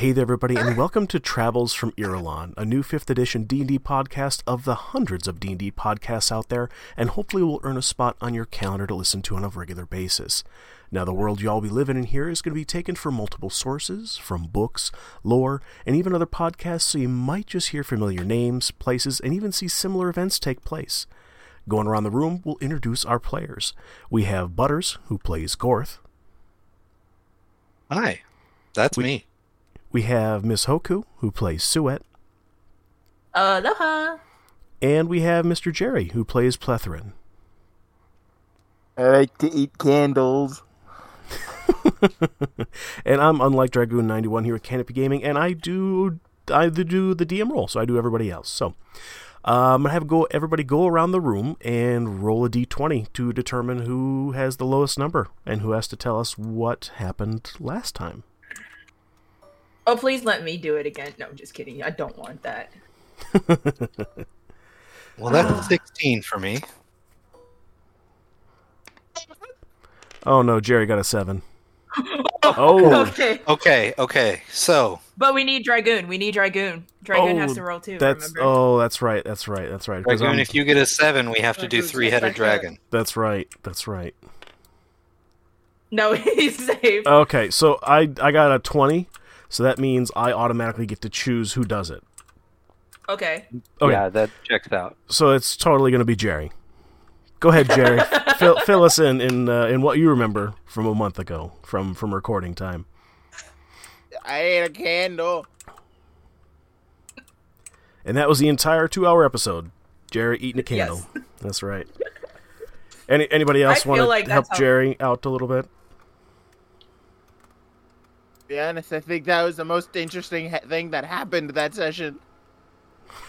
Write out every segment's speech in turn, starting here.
Hey there, everybody, and welcome to Travels from Irulan, a new 5th edition D&D podcast of the hundreds of D&D podcasts out there, and hopefully will earn a spot on your calendar to listen to on a regular basis. Now, the world y'all be living in here is going to be taken from multiple sources, from books, lore, and even other podcasts, so you might just hear familiar names, places, and even see similar events take place. Going around the room, we'll introduce our players. We have Butters, who plays Gorth. Hi, that's We- me. We have Miss Hoku, who plays Sheut. Aloha. And we have Mr. Jerry, who plays Plethoran. I like to eat candles. and I'm unlike Dragoon 91 here at Canopy Gaming, and I do I do the DM roll, so I do everybody else. So uh, I'm gonna have go everybody go around the room and roll a d20 to determine who has the lowest number and who has to tell us what happened last time. Oh, please let me do it again. No, I'm just kidding. I don't want that. Well, that's ah. 16 for me. Oh no, Jerry got a seven. Oh. okay. Okay, okay. So, But we need Dragoon. We need Dragoon. Dragoon Oh, has to roll too. That's remember? oh, that's right, that's right, that's right. 'cause Dragoon, I'm- if you get a 7, we have to do three headed dragon. That's right, that's right. No, he's safe. Okay, so I I got a twenty, so that means I automatically get to choose who does it. Okay. Okay, Yeah, that checks out. so it's totally going to be Jerry. Go ahead, Jerry. fill, fill us in in uh, in what you remember from a month ago, from from recording time. I ate a candle. And that was the entire two-hour episode. Jerry eating a candle. Yes. That's right. Any anybody else want to like help Jerry out a little bit? To be honest, I think that was the most interesting ha- thing that happened that session.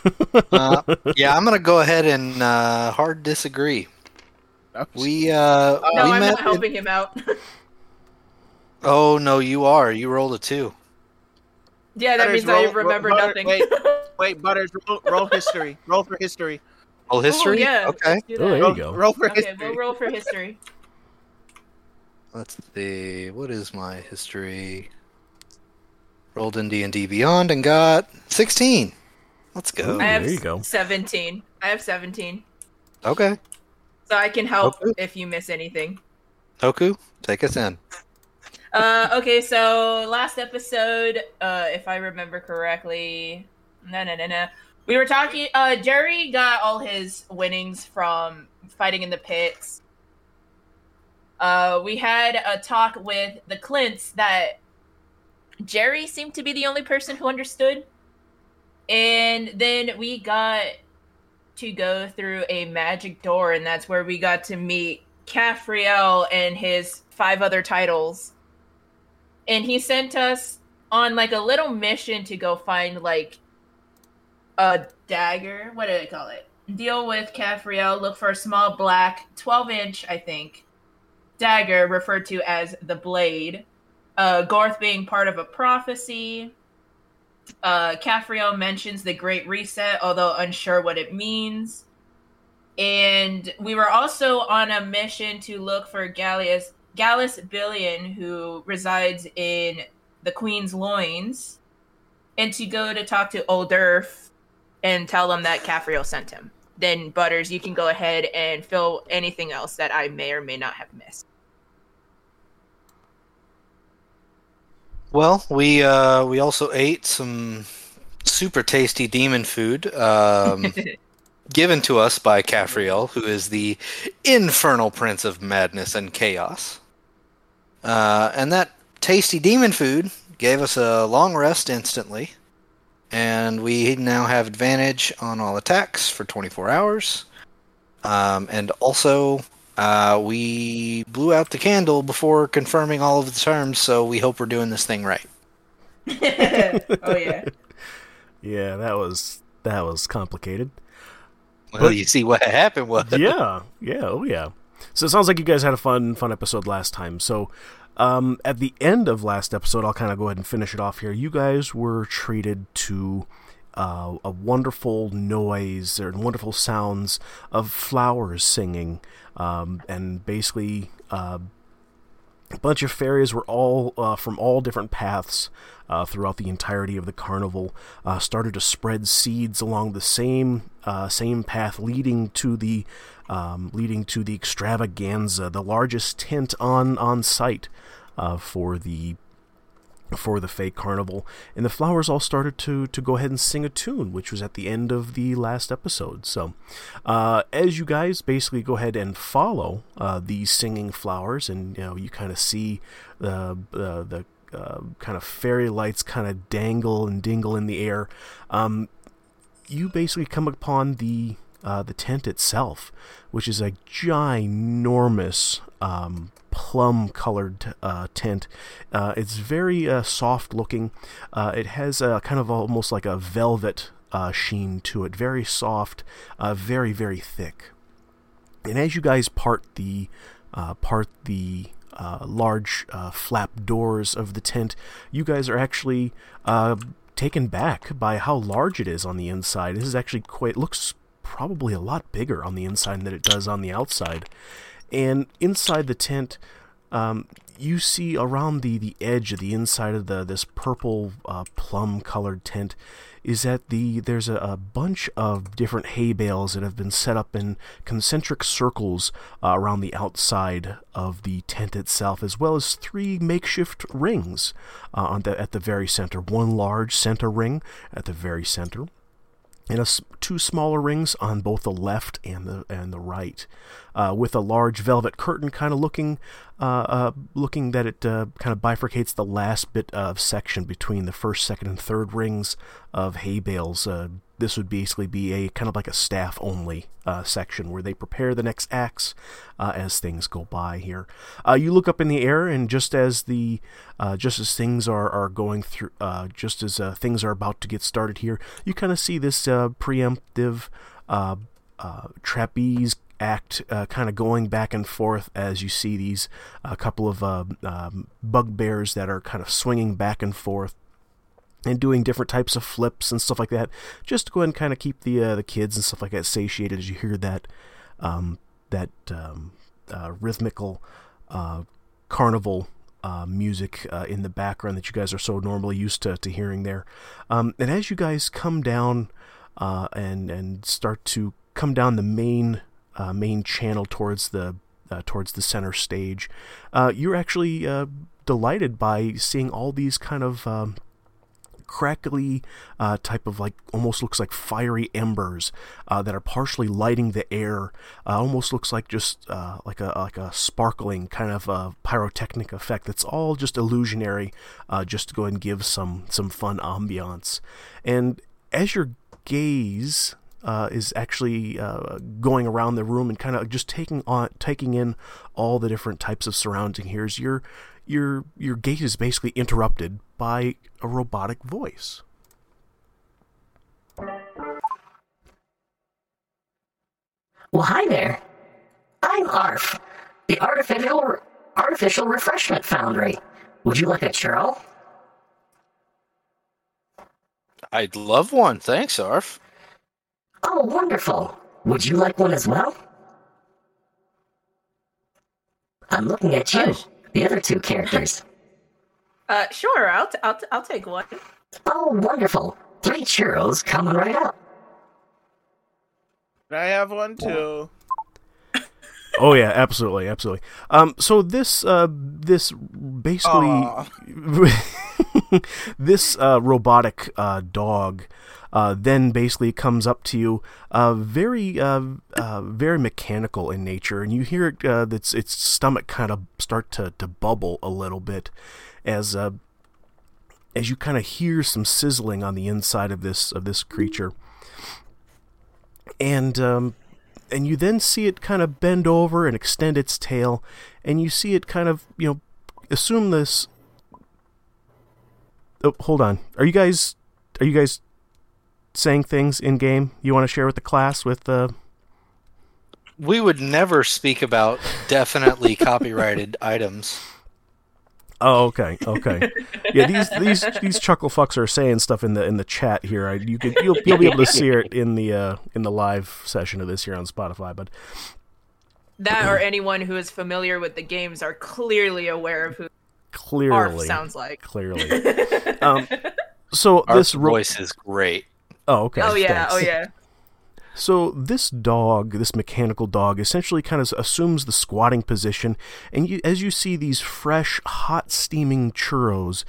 Uh, yeah, I'm going to go ahead and uh, hard disagree. We, uh, no, we I'm met. not helping him out. Oh, no, you are. You rolled a 2. yeah, that Butters, means I remember roll- nothing. wait. Wait, Butters, roll, roll history. Roll for history. Roll history? Oh, yeah. Okay. let's Oh, there you Roll, go. roll for Okay, history. we'll roll for history. Let's see. What is my history? Rolled in D&D Beyond and got 16. Let's go. Ooh. I have there you go. 17. I have 17. Okay. So I can help Okay. if you miss anything. Hoku, take us in. Uh, okay, so last episode, uh, if I remember correctly, no, no, no, no. We were talking. Uh, Jerry got all his winnings from fighting in the pits. Uh, we had a talk with the Clints that Jerry seemed to be the only person who understood, and then we got to go through a magic door, and that's where we got to meet Caffriel and his five other titles and he sent us on like a little mission to go find like a dagger. What do they call it? Deal with Caffriel. Look for a small black, twelve inch, I think, dagger referred to as the blade. Uh, Gorth being part of a prophecy. Uh, Caffriel mentions the Great Reset, although unsure what it means. And we were also on a mission to look for Gallius Gallus Billion, who resides in the Queen's Loins, and to go to talk to Oldurf and tell him that Caffriel sent him. Then Butters, you can go ahead and fill anything else that I may or may not have missed. Well, we uh, we also ate some super tasty demon food um, given to us by Caffriel, who is the infernal prince of madness and chaos. Uh, and that tasty demon food gave us a long rest instantly, and we now have advantage on all attacks for 24 hours. Um, and also, uh, we blew out the candle before confirming all of the terms, so we hope we're doing this thing right. oh yeah. Yeah, that was that was complicated. Well, But- you see what happened was yeah, yeah, oh yeah. So it sounds like you guys had a fun, fun episode last time. So, um, at the end of last episode, I'll kind of go ahead and finish it off here. You guys were treated to uh, a wonderful noise or wonderful sounds of flowers singing, um, and basically uh, a bunch of fairies were all uh, from all different paths uh, throughout the entirety of the carnival. Uh, started to spread seeds along the same uh, same path leading to the um, leading to the extravaganza, the largest tent on on site for the for the fake carnival and the flowers all started to to go ahead and sing a tune which was at the end of the last episode. So uh, as you guys basically go ahead and follow uh, these singing flowers and you know you kind of see the uh, the uh, kind of fairy lights kind of dangle and dingle in the air um, you basically come upon the uh, the tent itself, which is a ginormous um, plum colored uh, tent. Uh, it's very uh, soft looking. Uh, it has a kind of almost like a velvet uh, sheen to it, very soft, very very thick. And as you guys part the part the large flap doors of the tent, you guys are actually taken back by how large it is on the inside. This is actually quite looks probably a lot bigger on the inside than it does on the outside. And inside the tent, um, you see around the, the edge of the inside of the this purple uh, plum colored tent is that the there's a, a, bunch of different hay bales that have been set up in concentric circles uh, around the outside of the tent itself, as well as three makeshift rings uh, on the, at the very center. One large center ring at the very center, and a, two smaller rings on both the left and the and the right, uh, with a large velvet curtain kind of looking uh, uh, looking that it uh, kind of bifurcates the last bit of section between the first, second, and third rings of hay bales. Uh, this would basically be a kind of like a staff only uh, section where they prepare the next acts uh, as things go by here. Uh, you look up in the air, and just as the uh, just as things are, are going through, uh, just as things are about to get started here, you kind of see this preemptive trapeze act uh, kind of going back and forth as you see these a couple of uh, um, bugbears that are kind of swinging back and forth and doing different types of flips and stuff like that just to go ahead and kind of keep the uh, the kids and stuff like that satiated as you hear that um, that um, uh, rhythmical uh, carnival uh, music uh, in the background that you guys are so normally used to, to hearing there. Um, and as you guys come down uh, and and start to come down the main main channel towards the towards the center stage, you're actually delighted by seeing all these kind of um, crackly uh, type of like almost looks like fiery embers uh, that are partially lighting the air. Uh, almost looks like just uh, like a like a sparkling kind of a pyrotechnic effect. That's all just illusionary, uh, just to go and give some some fun ambiance. And as your gaze uh, is actually uh, going around the room and kind of just taking on taking in all the different types of surrounding here. Your your your gait is basically interrupted by a robotic voice. Well, hi there. I'm Arf, the artificial artificial refreshment foundry. Would you like a churro? I'd love one. Thanks, Arf. Oh, wonderful. Would you like one as well? I'm looking at you, the other two characters. Uh, sure. I'll t- I'll t- I'll take one. Oh, wonderful. Three churros coming right up. Can I have one too? Oh yeah, absolutely, absolutely. Um, so this uh, this basically this uh, robotic uh, dog uh, then basically comes up to you, uh, very uh, uh very mechanical in nature, and you hear it, its its stomach kind of start to, to bubble a little bit as as you kind of hear some sizzling on the inside of this of this creature, and um, and you then see it kind of bend over and extend its tail, and you see it kind of you know assume this. Oh, hold on. Are you guys are you guys saying things in game you want to share with the class with the? Uh... We would never speak about definitely copyrighted items. Oh, okay, okay. Yeah, these these these chuckle fucks are saying stuff in the in the chat here. I, you could you'll you'll be able to see it in the uh, in the live session of this here on Spotify. But that or anyone who is familiar with the games are clearly aware of who Arf Clearly, sounds like. clearly. Um, so Our this ro- voice is great. Oh, okay. oh yeah, thanks. oh yeah. So this dog, this mechanical dog, essentially kind of assumes the squatting position, and you, as you see these fresh, hot, steaming churros,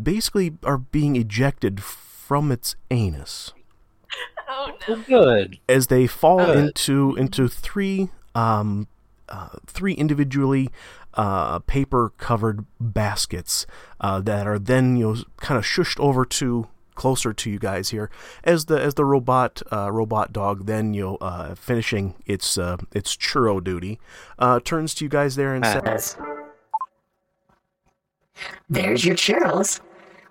basically are being ejected from its anus Oh no. Good. as they fall Good. into into three um, uh, three individually uh, paper covered baskets uh, that are then you know kind of shushed over to closer to you guys here as the as the robot uh, robot dog then you know uh, finishing its uh, its churro duty uh, turns to you guys there and says Says, There's your churros.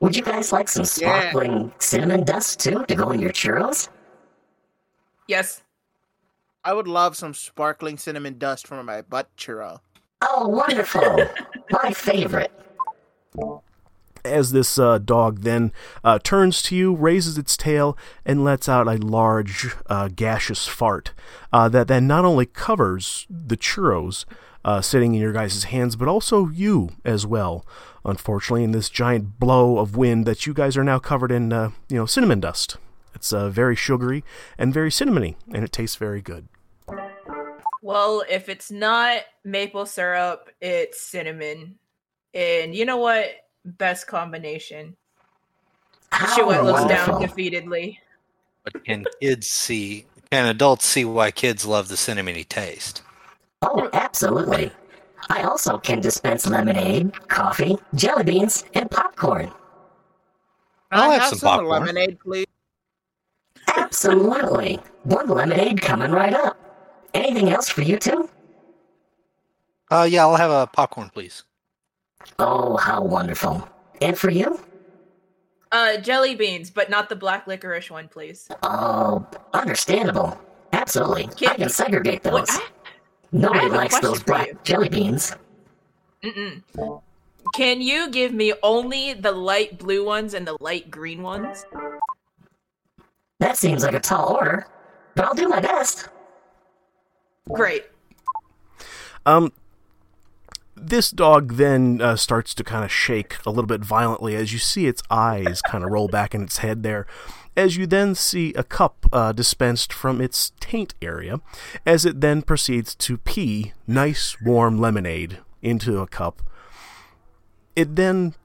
Would you guys like some Yeah. sparkling cinnamon dust too to go in your churros? Yes. I would love some sparkling cinnamon dust from my butt churro. Oh, wonderful! My favorite. As this uh, dog then uh, turns to you, raises its tail, and lets out a large uh, gaseous fart uh, that then not only covers the churros uh, sitting in your guys' hands, but also you as well. Unfortunately, in this giant blow of wind, that you guys are now covered in, uh, you know, cinnamon dust. It's very sugary and very cinnamony, and it tastes very good. Well, if it's not maple syrup, it's cinnamon. And you know what? Best combination. How Sheut looks down defeatedly. But can kids see? Can adults see why kids love the cinnamony taste? Oh, absolutely. I also can dispense lemonade, coffee, jelly beans, and popcorn. I'll I have some popcorn. lemonade, please. Absolutely. One lemonade coming right up. Anything else for you two? Uh, yeah, I'll have a popcorn, please. Oh, how wonderful. And for you? Uh, jelly beans, but not the black licorice one, please. Oh, understandable. Absolutely. I Can- can segregate Wait, those. I- Nobody have likes those for black you. jelly beans. Mm-mm. Can you give me only the light blue ones and the light green ones? That seems like a tall order, but I'll do my best. Great. Um, this dog then uh, starts to kind of shake a little bit violently as you see its eyes kind of roll back in its head there. As you then see a cup uh, dispensed from its taint area, as it then proceeds to pee nice warm lemonade into a cup. It then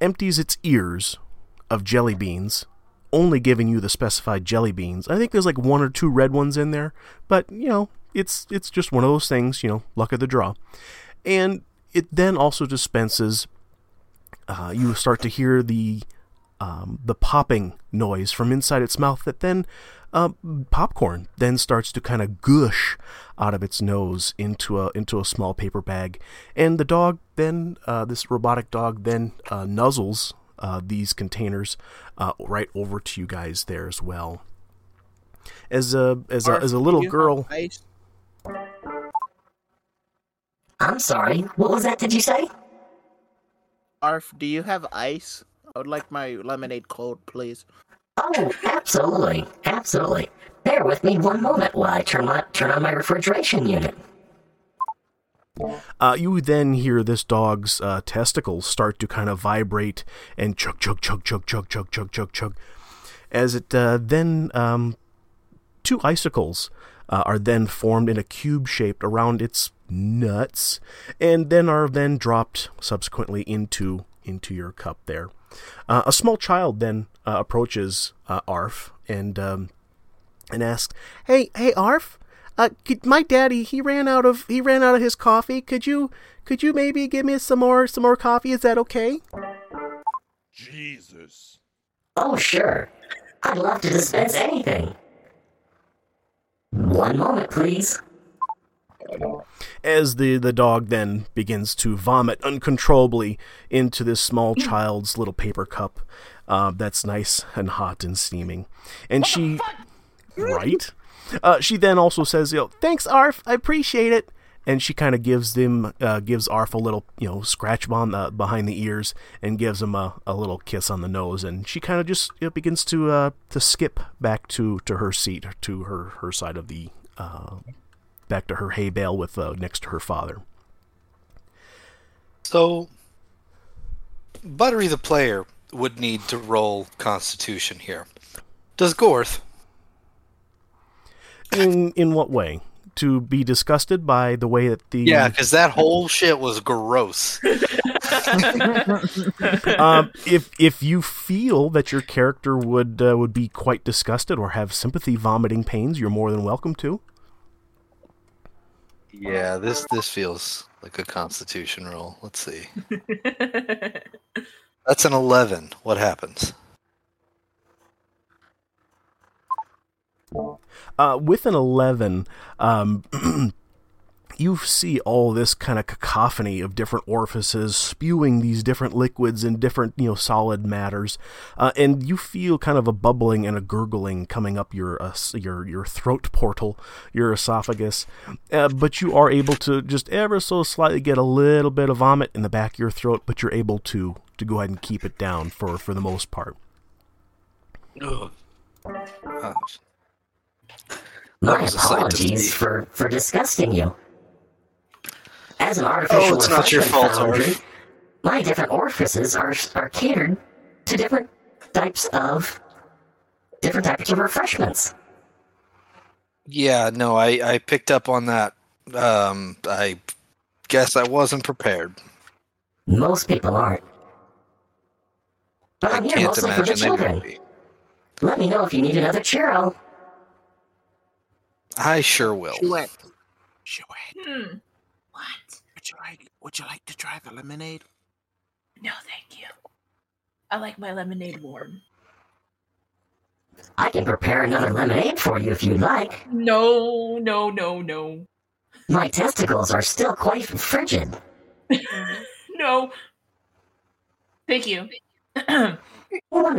empties its ears of jelly beans, only giving you the specified jelly beans. I think there's like one or two red ones in there, but you know, it's it's just one of those things, you know, luck of the draw. And it then also dispenses. Uh, you start to hear the um, the popping noise from inside its mouth. That then uh, popcorn then starts to kind of gush out of its nose into a into a small paper bag, and the dog then uh, this robotic dog then uh, nuzzles uh, these containers uh, right over to you guys there as well. As a as a as a little girl, ice? I'm sorry, what was that, did you say? Arf, do you have ice? I would like my lemonade cold, please. Oh, absolutely, absolutely. Bear with me one moment while I turn my turn on my refrigeration unit. Uh, you then hear this dog's uh, testicles start to kind of vibrate and chug, chug, chug, chug, chug, chug, chug, chug, chug, as it uh, then um, two icicles uh, are then formed in a cube shaped around its nuts, and then are then dropped subsequently into into your cup there. Uh, a small child then uh, approaches uh, Arf and um, and asks, "Hey, hey, Arf, uh, could, my daddy he ran out of he ran out of his coffee. Could you could you maybe give me some more some more coffee? Is that okay?" Jesus. Oh, sure. I'd love to dispense anything. One moment, please. As the the dog then begins to vomit uncontrollably into this small child's little paper cup, uh, that's nice and hot and steaming, and she, right? Uh, she then also says, "You know, thanks, Arf. I appreciate it." And she kind of gives them, uh, gives Arf a little, you know, scratch on the behind the ears, and gives him a, a little kiss on the nose, and she kind of just you know, begins to uh, to skip back to, to her seat, to her her side of the uh, back to her hay bale with uh, next to her father. So, Buttery the player would need to roll Constitution here. Does Gorth? In in what way? To be disgusted by the way that the Yeah, because that whole shit was gross. um, if if you feel that your character would uh, would be quite disgusted or have sympathy vomiting pains, you're more than welcome to. Yeah, this this feels like a Constitution roll. Let's see. That's an eleven. What happens? Uh, with an 11, um, you see all this kind of cacophony of different orifices spewing these different liquids and different, you know, solid matters, uh, and you feel kind of a bubbling and a gurgling coming up your uh, your your throat portal, your esophagus, uh, but you are able to just ever so slightly get a little bit of vomit in the back of your throat, but you're able to to go ahead and keep it down for for the most part. Ugh. Uh, My That was a sight to apologies for, for disgusting you. As an artificial Oh, it's not your fault, foundry, Arf. my different orifices are are catered to different types of different types of refreshments. yeah, no, I I picked up on that. Um, I guess I wasn't prepared. Most people aren't. But I I'm here can't mostly for the imagine they would children. Let me know if you need another churro. I sure will. Sheut. Sheut. Hmm. What? Would you like would you like to try the lemonade? No, thank you. I like my lemonade warm. I can prepare another lemonade for you if you'd like. No, no, no, no. My testicles are still quite frigid. No. Thank you.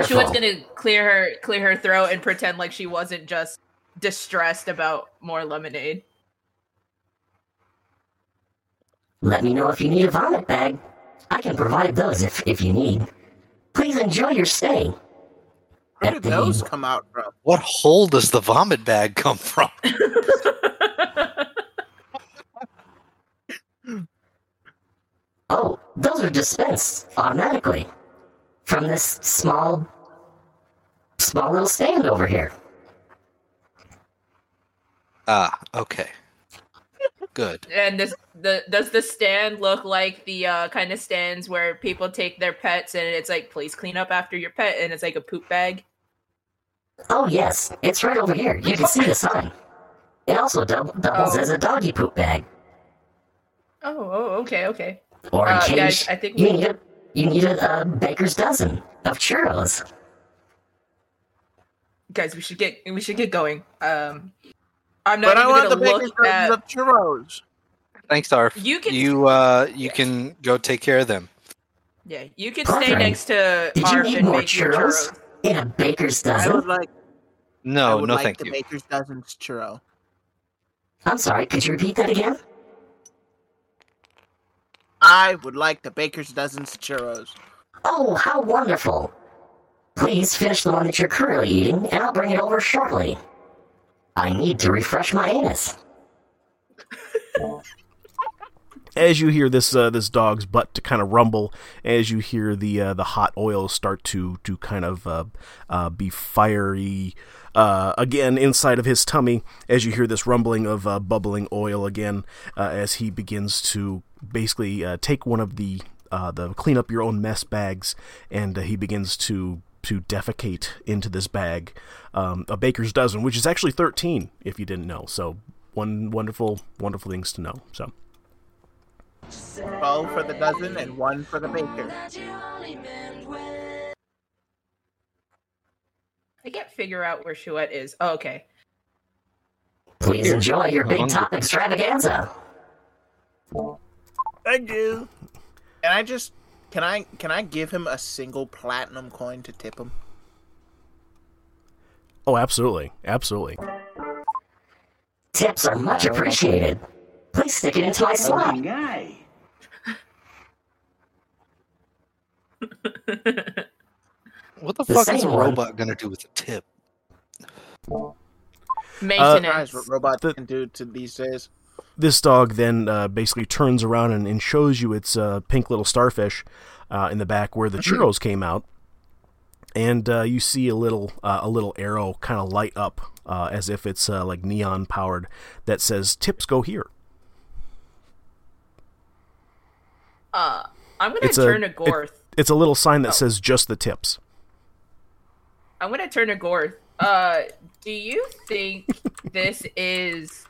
She was gonna clear her clear her throat and pretend like she wasn't just distressed about more lemonade. Let me know if you need a vomit bag. I can provide those if, if you need. Please enjoy your stay. Where At did the- those come out from? What hole does the vomit bag come from? Oh, those are dispensed automatically from this small, small little stand over here. Ah, okay. Good. and this the does the stand look like the uh, kind of stands where people take their pets and it's like please clean up after your pet and it's like a poop bag? Oh yes, it's right over here. You can see the sign. It also dub- doubles Oh. as a doggy poop bag, Oh, oh okay, okay. or in Uh, case guys, I think you we- need a you need a, uh baker's dozen of churros. Guys, we should get we should get going. Um I'm not But I want the bacon look at of churros. Thanks, Arf. You can- you uh you can go take care of them. Yeah, you can stay Perfect. next to Did you Arf need and more make churros? churros. In a baker's I would dozen? like I No, would no, like thank the you. baker's dozens churro. I'm sorry. Could you repeat that again? I would like the baker's dozens churros. Oh, how wonderful! Please finish the one that you're currently eating, and I'll bring it over shortly. I need to refresh my anus. as you hear this uh, this dog's butt to kind of rumble, as you hear the uh, the hot oil start to to kind of uh, uh, be fiery uh, again inside of his tummy, as you hear this rumbling of uh, bubbling oil again, as he begins to basically take one of the the clean up your own mess bags, and he begins to to defecate into this bag, um, a baker's dozen, which is actually thirteen, if you didn't know. So one wonderful wonderful things to know. So. Twelve for the dozen and one for the baker. I can't figure out where Sheut is. Oh, okay. Please enjoy your big top extravaganza. Thank you. And I just can I can I give him a single platinum coin to tip him? Oh, absolutely, absolutely. Tips are much appreciated. Please stick it into my slot. What the The fuck is a same one. robot gonna do with a tip? Surprise Maintenance. what robots the- can do to these days. This dog then uh, basically turns around and, and shows you its uh, pink little starfish uh, in the back where the churros came out, and uh, you see a little uh, a little arrow kind of light up uh, as if it's uh, like neon powered that says "Tips go here." Uh, I'm gonna It's a- turn to it- Gorth. It's a little sign that Oh. says "Just the tips." I'm gonna turn to Gorth. Uh, do you think this is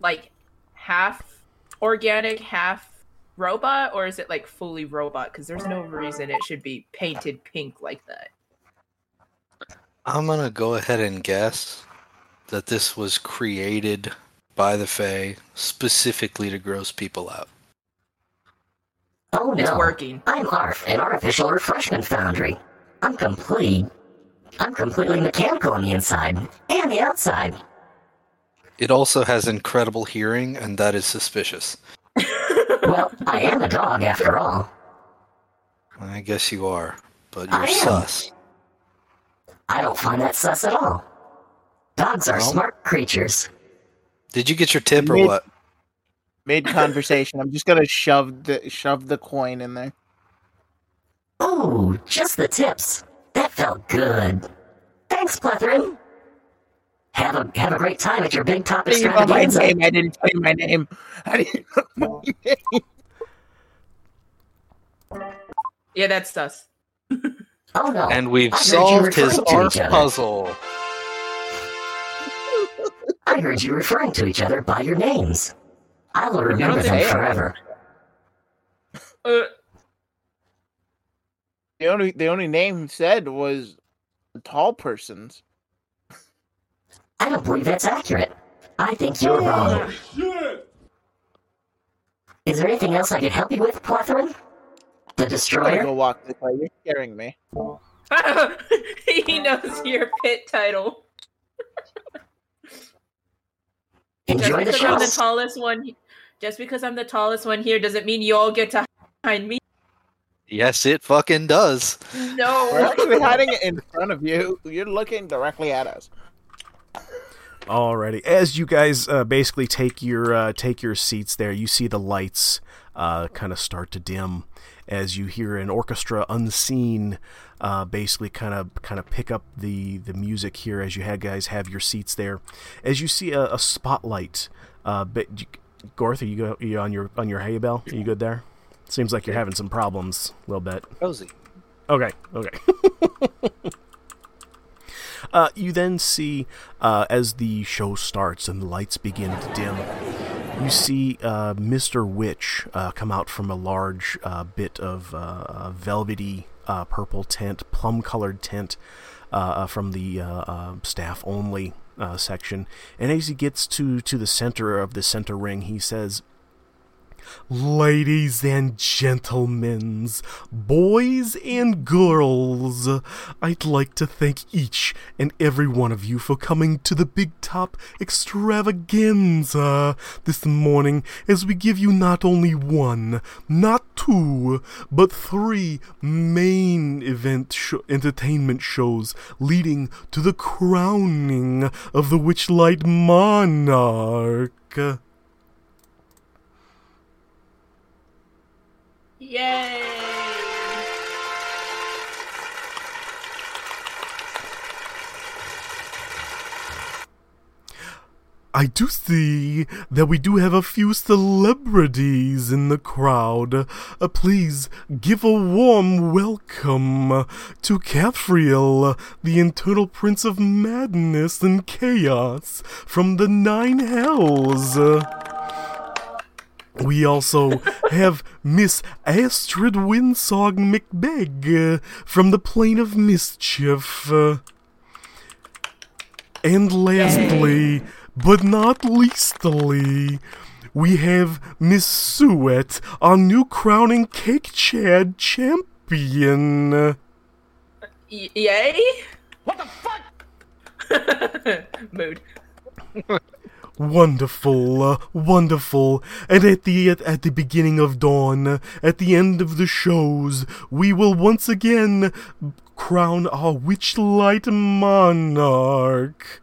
like half organic, half robot, or is it like fully robot? Because there's no reason it should be painted pink like that. I'm gonna go ahead and guess that this was created by the Fae specifically to gross people out. Oh no. It's working. I'm ARF, an artificial refreshment foundry. I'm complete. I'm completely mechanical on the inside and the outside. It also has incredible hearing, and that is suspicious. Well, I am a dog after all. I guess you are, but you're am. sus. I don't find that sus at all. Dogs are Well. smart creatures. Did you get your tip or Mid- what? Mid conversation, I'm just gonna shove the shove the coin in there. Oh, just the tips. That felt good. Thanks, Plethoran. Have a have a great time at your big top I didn't know my name. I didn't tell you my name. I didn't know my name. Yeah, that's us. Oh no. And we've I solved his referring to ARF each other. puzzle. I heard you referring to each other by your names. I will remember don't them say forever. Uh, The only the only name said was the tall person's. I don't believe that's accurate. I think you're oh, wrong. Is there anything else I can help you with, Plethoran? The Destroyer? I'm gonna Destroyer? go walk this way. You're scaring me. he knows your pit title. Enjoy the just because I'm the tallest one, just because I'm the tallest one here, doesn't mean you all get to hide behind me. Yes, it fucking does. No, we're No. actually hiding it in front of you. You're looking directly at us. Alrighty, as you guys uh, basically take your uh, take your seats there, you see the lights uh, kind of start to dim as you hear an orchestra unseen, uh, basically kind of kind of pick up the the music here as you had guys have your seats there, as you see a, a spotlight. Uh, but you, Gorth, are you, go, are you on your on your hay bell? Are you good there? Seems like you're having some problems a little bit. Cozy. Okay, okay. uh, you then see, uh, as the show starts and the lights begin to dim, you see uh, Mr. Witch uh, come out from a large uh, bit of uh, velvety purple tent, plum colored tent from the staff only section. And as he gets to, to the center of the center ring, he says, Ladies and gentlemen, boys and girls, I'd like to thank each and every one of you for coming to the Big Top Extravaganza this morning as we give you not only one, not two, but three main event sh- entertainment shows leading to the crowning of the Witchlight Monarch. Yay! I do see that we do have a few celebrities in the crowd. Uh, please give a warm welcome to Caphriel, the eternal prince of madness and chaos from the Nine Hells. We also have Miss Astrid Winsog McBeg uh, from the Plane of Mischief. Uh, and lastly, but not leastly, we have Miss Sheut, our new crowning cake chad champion. Y- yay? What the fuck? Mood. Wonderful, uh, wonderful. And at the at, at the beginning of dawn, at the end of the shows, we will once again crown our Witchlight Monarch.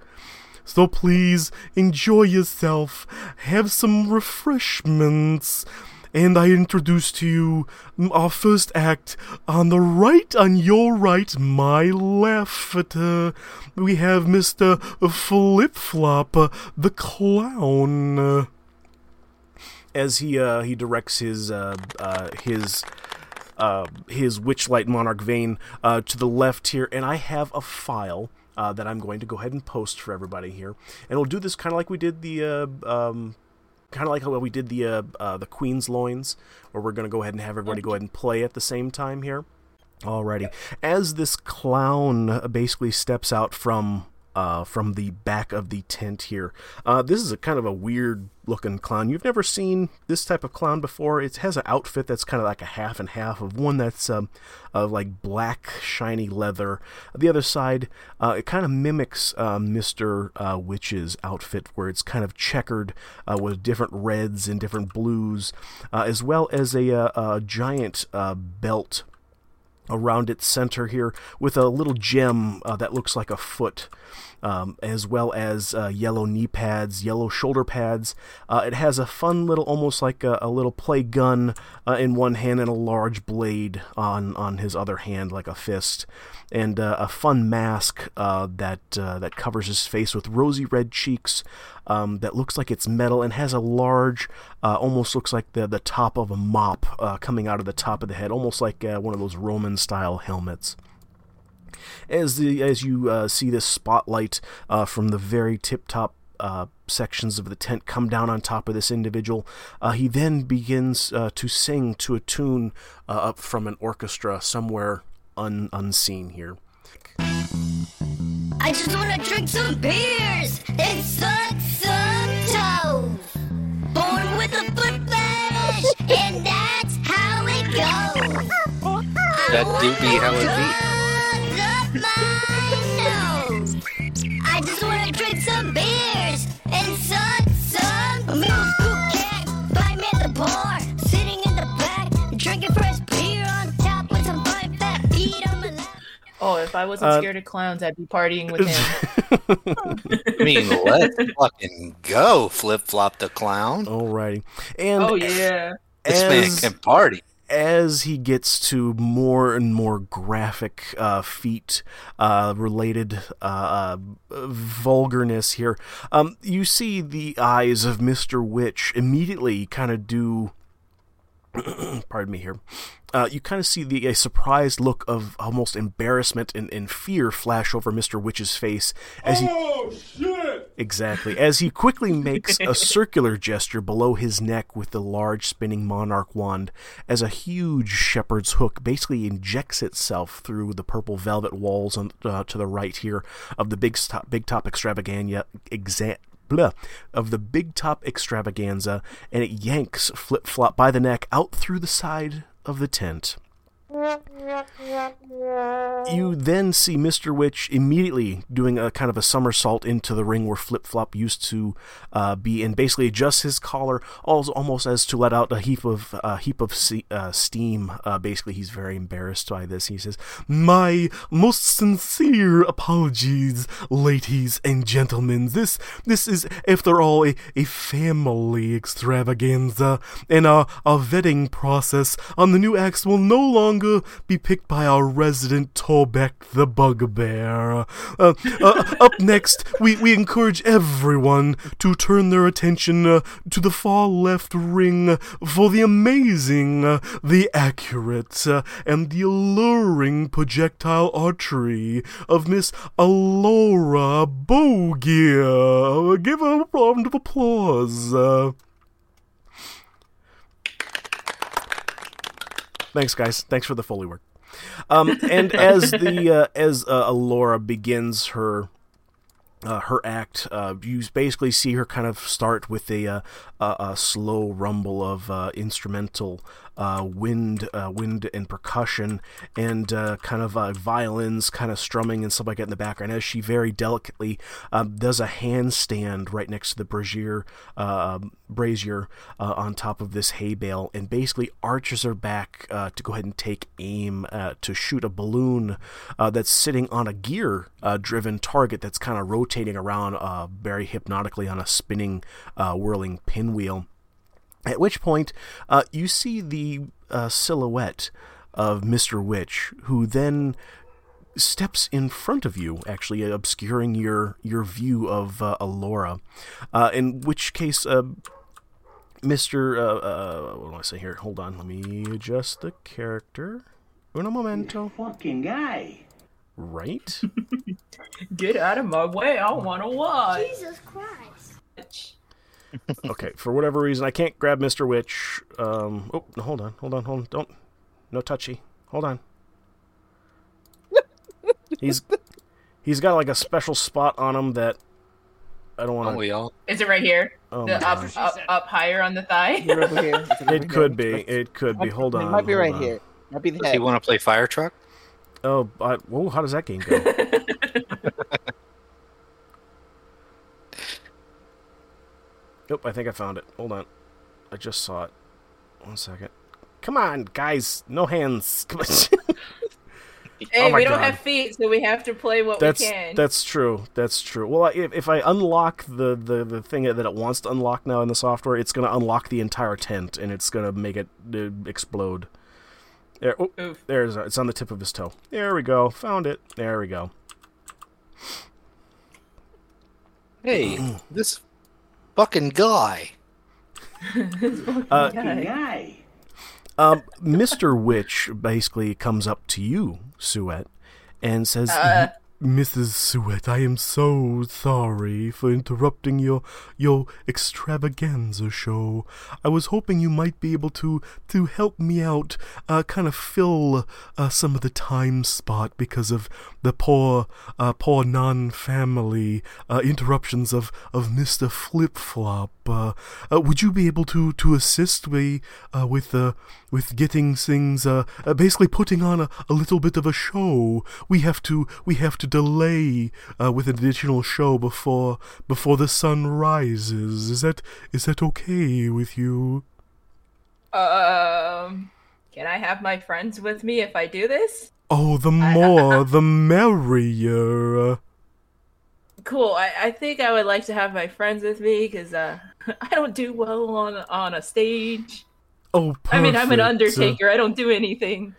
So please enjoy yourself, have some refreshments. And I introduce to you our first act on the right, on your right, my left. Uh, we have Mr. Flip Flop, uh, the clown. As he uh, he directs his uh, uh, his uh, his Witchlight Monarch vein to the left here, and I have a file uh, that I'm going to go ahead and post for everybody here, and we'll do this kind of like we did the. Uh, um, Kind of like how we did the uh, uh, the Queen's Loins, where we're going to go ahead and have everybody go ahead and play at the same time here. Alrighty. As this clown basically steps out from uh, from the back of the tent here, uh, this is a kind of a weird looking clown. You've never seen this type of clown before. It has an outfit that's kind of like a half and half of one that's um, of like black shiny leather. The other side, uh, it kind of mimics uh, Mister uh, Witch's outfit, where it's kind of checkered uh, with different reds and different blues, as well as a, a giant belt around its center here with a little gem uh, that looks like a foot. Um, as well as uh, yellow knee pads, yellow shoulder pads. Uh, it has a fun little, almost like a, a little play gun uh, in one hand and a large blade on on his other hand, like a fist, and uh, a fun mask uh, that uh, that covers his face with rosy red cheeks. Um, that looks like it's metal and has a large, almost looks like the the top of a mop coming out of the top of the head, almost like one of those Roman style helmets as the as you uh, see this spotlight uh, from the very tip top uh, sections of the tent come down on top of this individual. Uh, he then begins uh, to sing to a tune uh, up from an orchestra somewhere un- unseen here. I just wanna drink some beers and suck some toes. Born with a foot fetish, and that's how it goes. That do be how it be. I just wanna drink some beers and suck some milk. Who can't find me at the bar, sitting in the back, drinking fresh beer on top with some fine fat feet on my lap. Oh, if I wasn't Uh, scared of clowns, I'd be partying with him. I mean, let's fucking go, Flip Flop the Clown. Alrighty, and oh yeah. This man as- can party. As he gets to more and more graphic uh, feat uh, related uh, uh, vulgarness here, um, you see the eyes of Mr. Witch immediately kind of do. pardon me here. Uh, you kind of see the a surprised look of almost embarrassment and, and fear flash over Mr. Witch's face as he Exactly. As he quickly makes a circular gesture below his neck with the large spinning monarch wand, as a huge shepherd's hook basically injects itself through the purple velvet walls on, uh, to the right here of the big top, big top extravaganza. Exa- Blah, of the big top extravaganza, and it yanks Flip Flop by the neck out through the side of the tent. You then see Mr. Witch immediately doing a kind of a somersault into the ring where Flip Flop used to uh, be, and basically adjusts his collar al- almost as to let out a heap of uh, heap of se- uh, steam. Uh, basically, he's very embarrassed by this. He says, "My most sincere apologies, ladies and gentlemen. This this is, after all, a, a family extravaganza, and our our vetting process on the new acts will no longer be picked by our resident Torbeck the Bugbear. Uh, uh, up next, we, we encourage everyone to turn their attention uh, to the far left ring for the amazing, uh, the accurate, uh, and the alluring projectile archery of Miss Alora Bogear. Give her a round of applause. Thanks, guys. Thanks for the foley work. Um, and as the uh, as uh, Alora begins her uh, her act, uh, you basically see her kind of start with a uh, a, a slow rumble of uh, instrumental uh, wind, uh, wind and percussion, and uh, kind of uh, violins, kind of strumming and stuff like that in the background. As she very delicately um, does a handstand right next to the brazier, uh, brazier uh, on top of this hay bale, and basically arches her back to go ahead and take aim to shoot a balloon that's sitting on a gear-driven target that's kind of rotating around very hypnotically on a spinning, whirling pinwheel. At which point, uh, you see the uh, silhouette of Mr. Witch, who then steps in front of you, actually obscuring your your view of uh, Alora. Uh, in which case, uh, Mr. Uh, uh, what do I say here? Hold on, let me adjust the character. Uno momento. Fucking guy. Right. Get out of my way! I want to watch. Jesus Christ. Okay. For whatever reason, I can't grab Mr. Witch. Um. Oh, no, hold on, hold on, hold on. Don't. No touchy. Hold on. He's he's got like a special spot on him that I don't want Don't to. we all? Is it right here? Oh the my up, up, up higher on the thigh. You're here. It could be. It could be. Hold on. It might be right on. here. Might be the Does head. he want to play fire truck? Oh, I, whoa! How does that game go? Nope, I think I found it. Hold on. I just saw it. One second. Come on, guys. No hands. Come on. hey, Oh we don't God. have feet, so we have to play what that's we can. that's true. That's true. Well, if, if I unlock the, the, the thing that it wants to unlock now in the software, it's going to unlock the entire tent and it's going to make it uh, explode. There, oh, Oof. there's it's on the tip of his toe. There we go. Found it. There we go. Hey, this fucking guy. Uh, guy. Um, Mr. Witch basically comes up to you, Sheut, and says, Uh. Mrs. Sheut, I am so sorry for interrupting your your extravaganza show. I was hoping you might be able to to help me out, uh, kind of fill uh, some of the time spot because of the poor uh, poor non-family uh, interruptions of of Mr. Flip Flop. Uh, uh, would you be able to to assist me with uh, with getting things uh, uh, basically putting on a, a little bit of a show? We have to we have to delay uh, with an additional show before before the sun rises. Is that is that okay with you? Um, can I have my friends with me if I do this? Oh, the more the merrier. Cool. I, I think I would like to have my friends with me because uh, I don't do well on on a stage. Oh, perfect. I mean, I'm an Uh, undertaker. I don't do anything.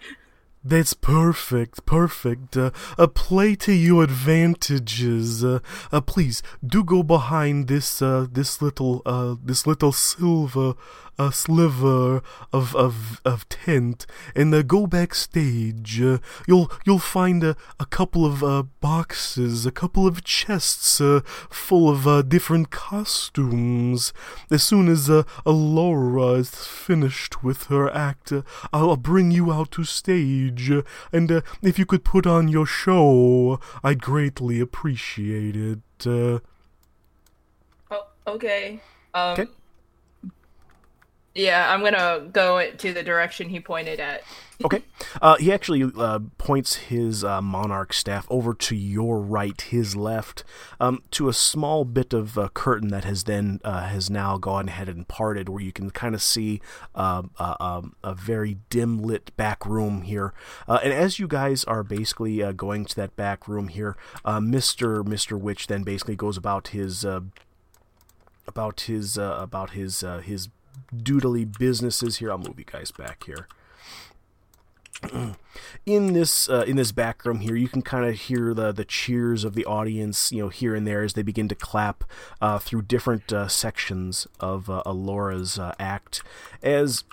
That's perfect, perfect. Uh, uh, play to your advantages. Uh, uh, please do go behind this uh, this little uh, this little silver uh, sliver of of of tent and uh, go backstage. Uh, you'll you'll find a, a couple of uh, boxes, a couple of chests uh, full of uh, different costumes. As soon as uh, Laura is finished with her act, uh, I'll bring you out to stage, and uh, if you could put on your show, I'd greatly appreciate it. Uh, Oh, okay. Um, Okay. Yeah, I'm gonna go to the direction he pointed at. Okay. Uh, he actually uh, points his uh, monarch staff over to your right, his left, um, to a small bit of curtain that has then uh, has now gone ahead and parted, where you can kind of see uh, uh, um, a very dim lit back room here. And as you guys are basically going to that back room here, Mister Mister Witch then basically goes about his about his about his his doodly businesses here. I'll move you guys back here in this uh, in this back room here, you can kind of hear the the cheers of the audience, you know, here and there as they begin to clap uh, through different uh, sections of uh, Alora's uh, act. As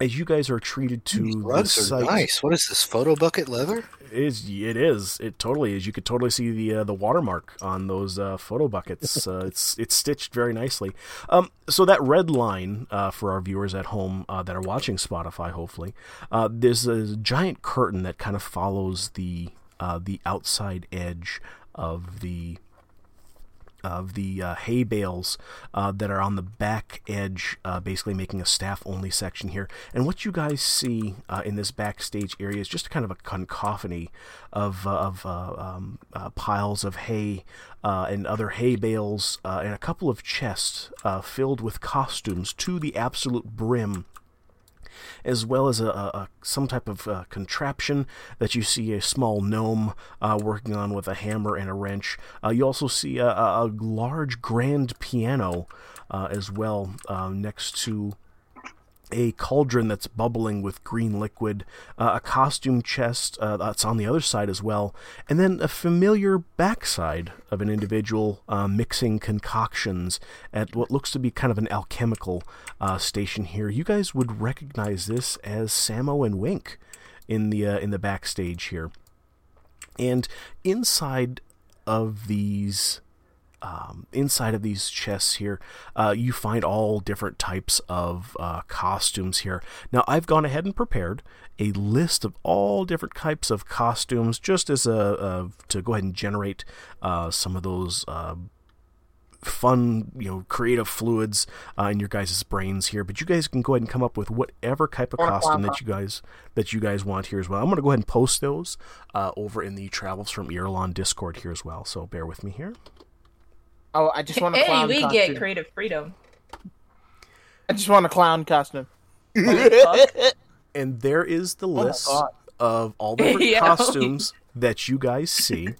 as you guys are treated to the Rugs are sight, nice. What is this photo bucket leather? it is it is it totally is. You could totally see the uh, the watermark on those uh, photo buckets. uh, it's it's stitched very nicely. Um, so that red line uh, for our viewers at home uh, that are watching Spotify, hopefully, uh, there's a giant curtain that kind of follows the uh, the outside edge of the of the uh, hay bales uh, that are on the back edge, uh, basically making a staff only section here. And what you guys see uh, in this backstage area is just kind of a concophony of, uh, of uh, um, piles of hay and other hay bales and a couple of chests filled with costumes to the absolute brim as well as a, a, some type of uh, contraption that you see a small gnome uh, working on with a hammer and a wrench. Uh, you also see a, a, a large grand piano uh, as well uh, next to a cauldron that's bubbling with green liquid, uh, a costume chest uh, that's on the other side as well, and then a familiar backside of an individual uh, mixing concoctions at what looks to be kind of an alchemical uh, station here. You guys would recognize this as Samo and Wink in the uh, in the backstage here, and inside of these um, inside of these chests here, uh, you find all different types of uh, costumes here. Now, I've gone ahead and prepared a list of all different types of costumes, just as a, a to go ahead and generate uh, some of those. Uh, fun, you know, creative fluids uh, in your guys' brains here, but you guys can go ahead and come up with whatever type of costume that you guys that you guys want here as well. I'm going to go ahead and post those uh, over in the Travels from Irulan Discord here as well. So bear with me here. Oh, I just want a Hey, we costume. get creative freedom. I just want a clown costume. and there is the list God. of all the different Yeah. costumes that you guys see.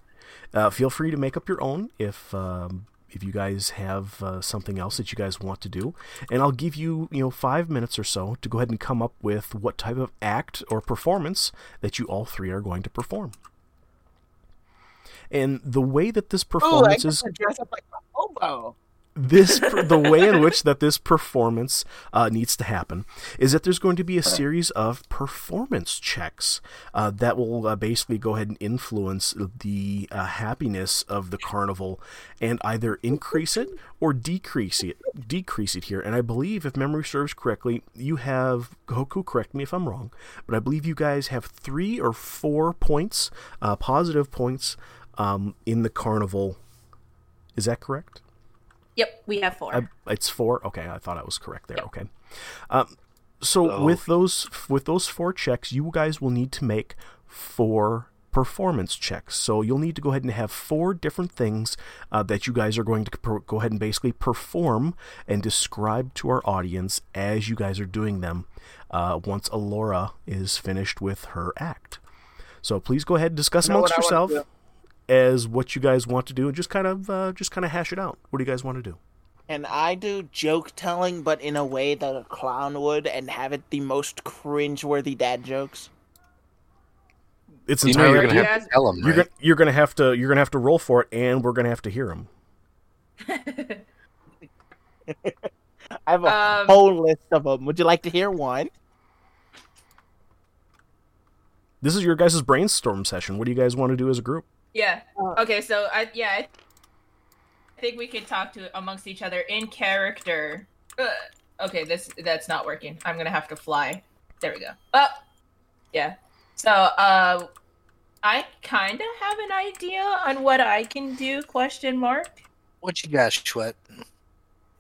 Uh, feel free to make up your own if um, if you guys have uh, something else that you guys want to do, and I'll give you you know five minutes or so to go ahead and come up with what type of act or performance that you all three are going to perform. And the way that this performance get is to dress up like a hobo. this the way in which that this performance uh, needs to happen is that there's going to be a series of performance checks uh, that will uh, basically go ahead and influence the uh, happiness of the carnival and either increase it or decrease it decrease it here and i believe if memory serves correctly you have Hoku correct me if i'm wrong but i believe you guys have three or four points uh, positive points um, in the carnival is that correct Yep, we have four. I, it's four. Okay, I thought I was correct there. Okay, um, so Oh. with those with those four checks, you guys will need to make four performance checks. So you'll need to go ahead and have four different things uh, that you guys are going to per- go ahead and basically perform and describe to our audience as you guys are doing them. Uh, once Alora is finished with her act. So please go ahead and discuss I know amongst what I yourself as what you guys want to do, and just kind of uh, just kind of hash it out. What do you guys want to do? And I do joke telling, but in a way that a clown would, and have it the most cringe-worthy dad jokes. It's You know entirely you're gonna have to tell them, You're right? gonna you're gonna have to you're gonna have to roll for it, and we're gonna have to hear them. I have a Um, whole list of them. Would you like to hear one? This is your guys' brainstorm session. What do you guys want to do as a group? Yeah. Uh, Okay, so I yeah, I think we could talk to amongst each other in character. Ugh. okay, this that's not working. I'm gonna have to fly. There we go. Oh, yeah. So uh, I kind of have an idea on what I can do. Question mark. What you got, Sheut?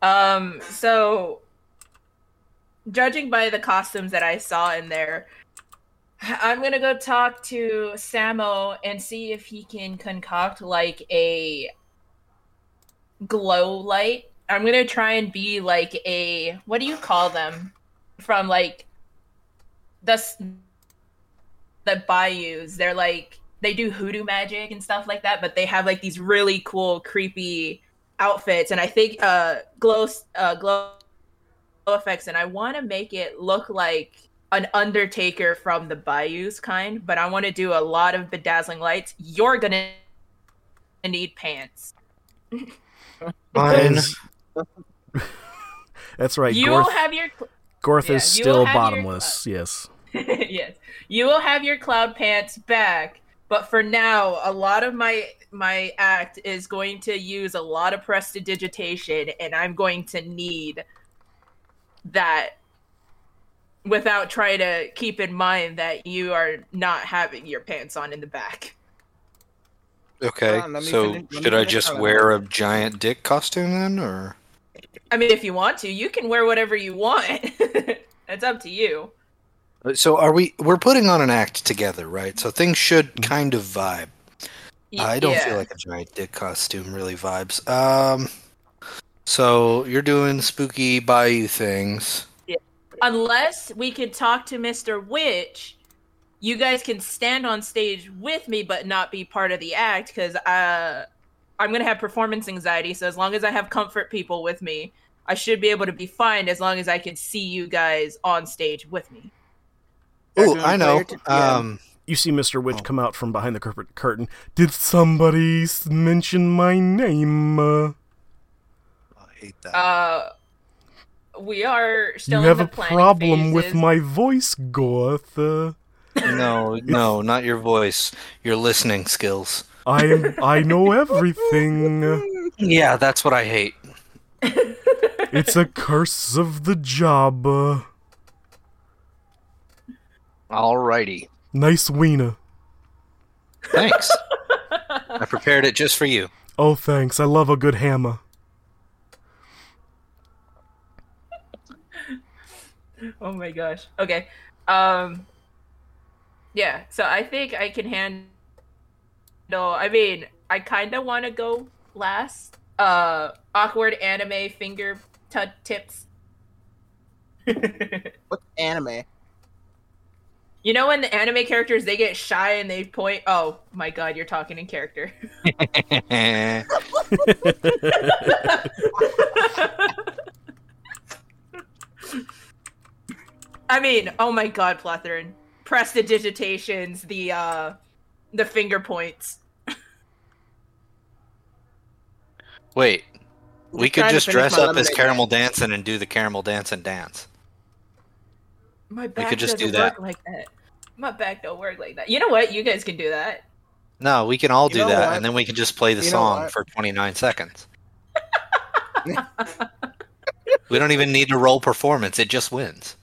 Um, so judging by the costumes that I saw in there, I'm gonna go talk to Samo and see if he can concoct like a glow light. I'm gonna try and be like a what do you call them from like the the bayous. They're like they do hoodoo magic and stuff like that, but they have like these really cool, creepy outfits and i think uh glow uh glow effects and i want to make it look like an undertaker from the bayous kind but i want to do a lot of bedazzling lights you're gonna need pants Fine. That's right. you Gorth, will have your cl- Gorth yeah, is still have your- bottomless. yes. yes you will have your cloud pants back but for now a lot of my my act is going to use a lot of prestidigitation and i'm going to need that without trying to keep in mind that you are not having your pants on in the back Okay, on, so finish- should I just wear a giant dick costume then, or I mean, if you want to, you can wear whatever you want. it's up to you. so are we? We're putting on an act together, right? So things should kind of vibe. Y- I don't yeah. feel like a giant dick costume really vibes. Um, so you're doing spooky bayou things. Unless we could talk to Mr. Witch, you guys can stand on stage with me but not be part of the act because uh, I'm gonna have performance anxiety. So as long as I have comfort people with me, I should be able to be fine as long as I can see you guys on stage with me. Oh, I know. to DM. Um, You see Mr. Witch Oh. come out from behind the curtain. Did somebody mention my name? Uh, I hate that. Uh, we are still you in have the a planning problem with my voice, Gorth. Uh, no, no, not your voice. Your listening skills. I am. I know everything. Yeah, that's what I hate. It's a curse of the job. Alrighty. nice wiener. Thanks. I prepared it just for you. Oh, thanks. I love a good hammer. oh my gosh. Okay. Um Yeah, so I think I can handle No, I mean, I kind of want to go last. Uh awkward anime finger t- tips. What's anime? you know when the anime characters they get shy and they point Oh my god, you're talking in character. I mean, oh my god, Plethoran. Prestidigitations, the uh the finger points. Wait, we Just could just dress up as caramel dancing and do the caramel dancing dance. My back could just do doesn't that. work like that. My back don't work like that. You know what? You guys can do that. No, we can all You do know that, what? and then we can just play the You song for 29 seconds. we don't even need to roll performance; it just wins.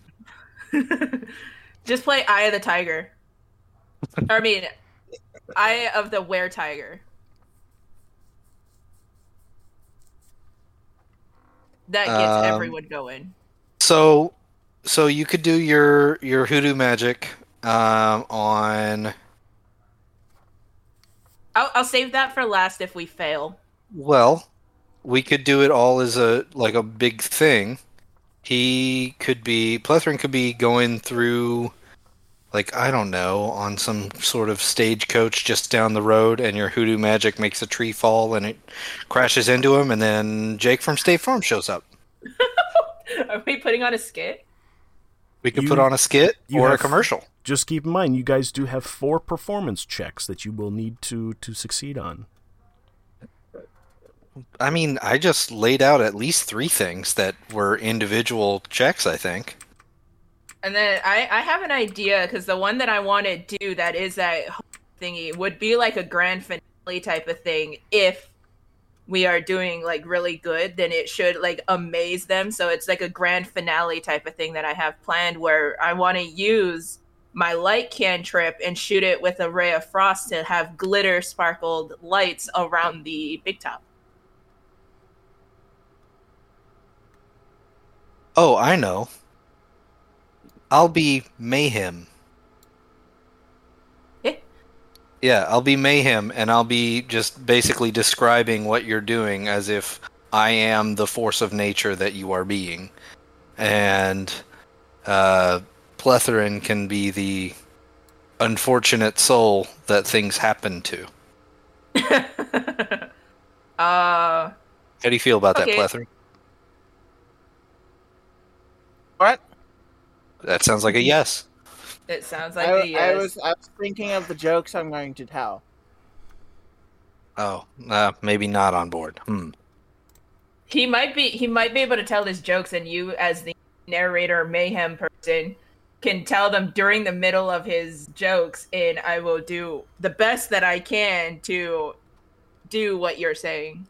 Just play Eye of the Tiger. or, I mean, Eye of the Were Tiger. That gets Um, everyone going. So, so you could do your your hoodoo magic um, on. I'll, I'll save that for last if we fail. Well, we could do it all as a like a big thing. He could be Plethoran could be going through like I don't know, on some sort of stagecoach just down the road and your hoodoo magic makes a tree fall and it crashes into him and then Jake from State Farm shows up. Are we putting on a skit? We could You- put on a skit you or a commercial. Just keep in mind, you guys do have four performance checks that you will need to to succeed on. I mean, I just laid out at least 3 things that were individual checks, I think. And then I, I have an idea because the one that I want to do that is that thingy would be like a grand finale type of thing. If we are doing like really good, then it should like amaze them. So it's like a grand finale type of thing that I have planned where I want to use my light cantrip and shoot it with a ray of frost to have glitter sparkled lights around the big top. Oh, I know. I'll be Mayhem. Eh? Yeah, I'll be Mayhem, and I'll be just basically describing what you're doing as if I am the force of nature that you are being. And uh, Plethoran can be the unfortunate soul that things happen to. uh How do you feel about Okay. that, Plethoran? What? That sounds like a yes. it sounds like I, a I yes. was I was thinking of the jokes I'm going to tell. Oh, uh, maybe not on board. Hmm. He might be he might be able to tell his jokes and you as the narrator mayhem person can tell them during the middle of his jokes and I will do the best that I can to do what you're saying.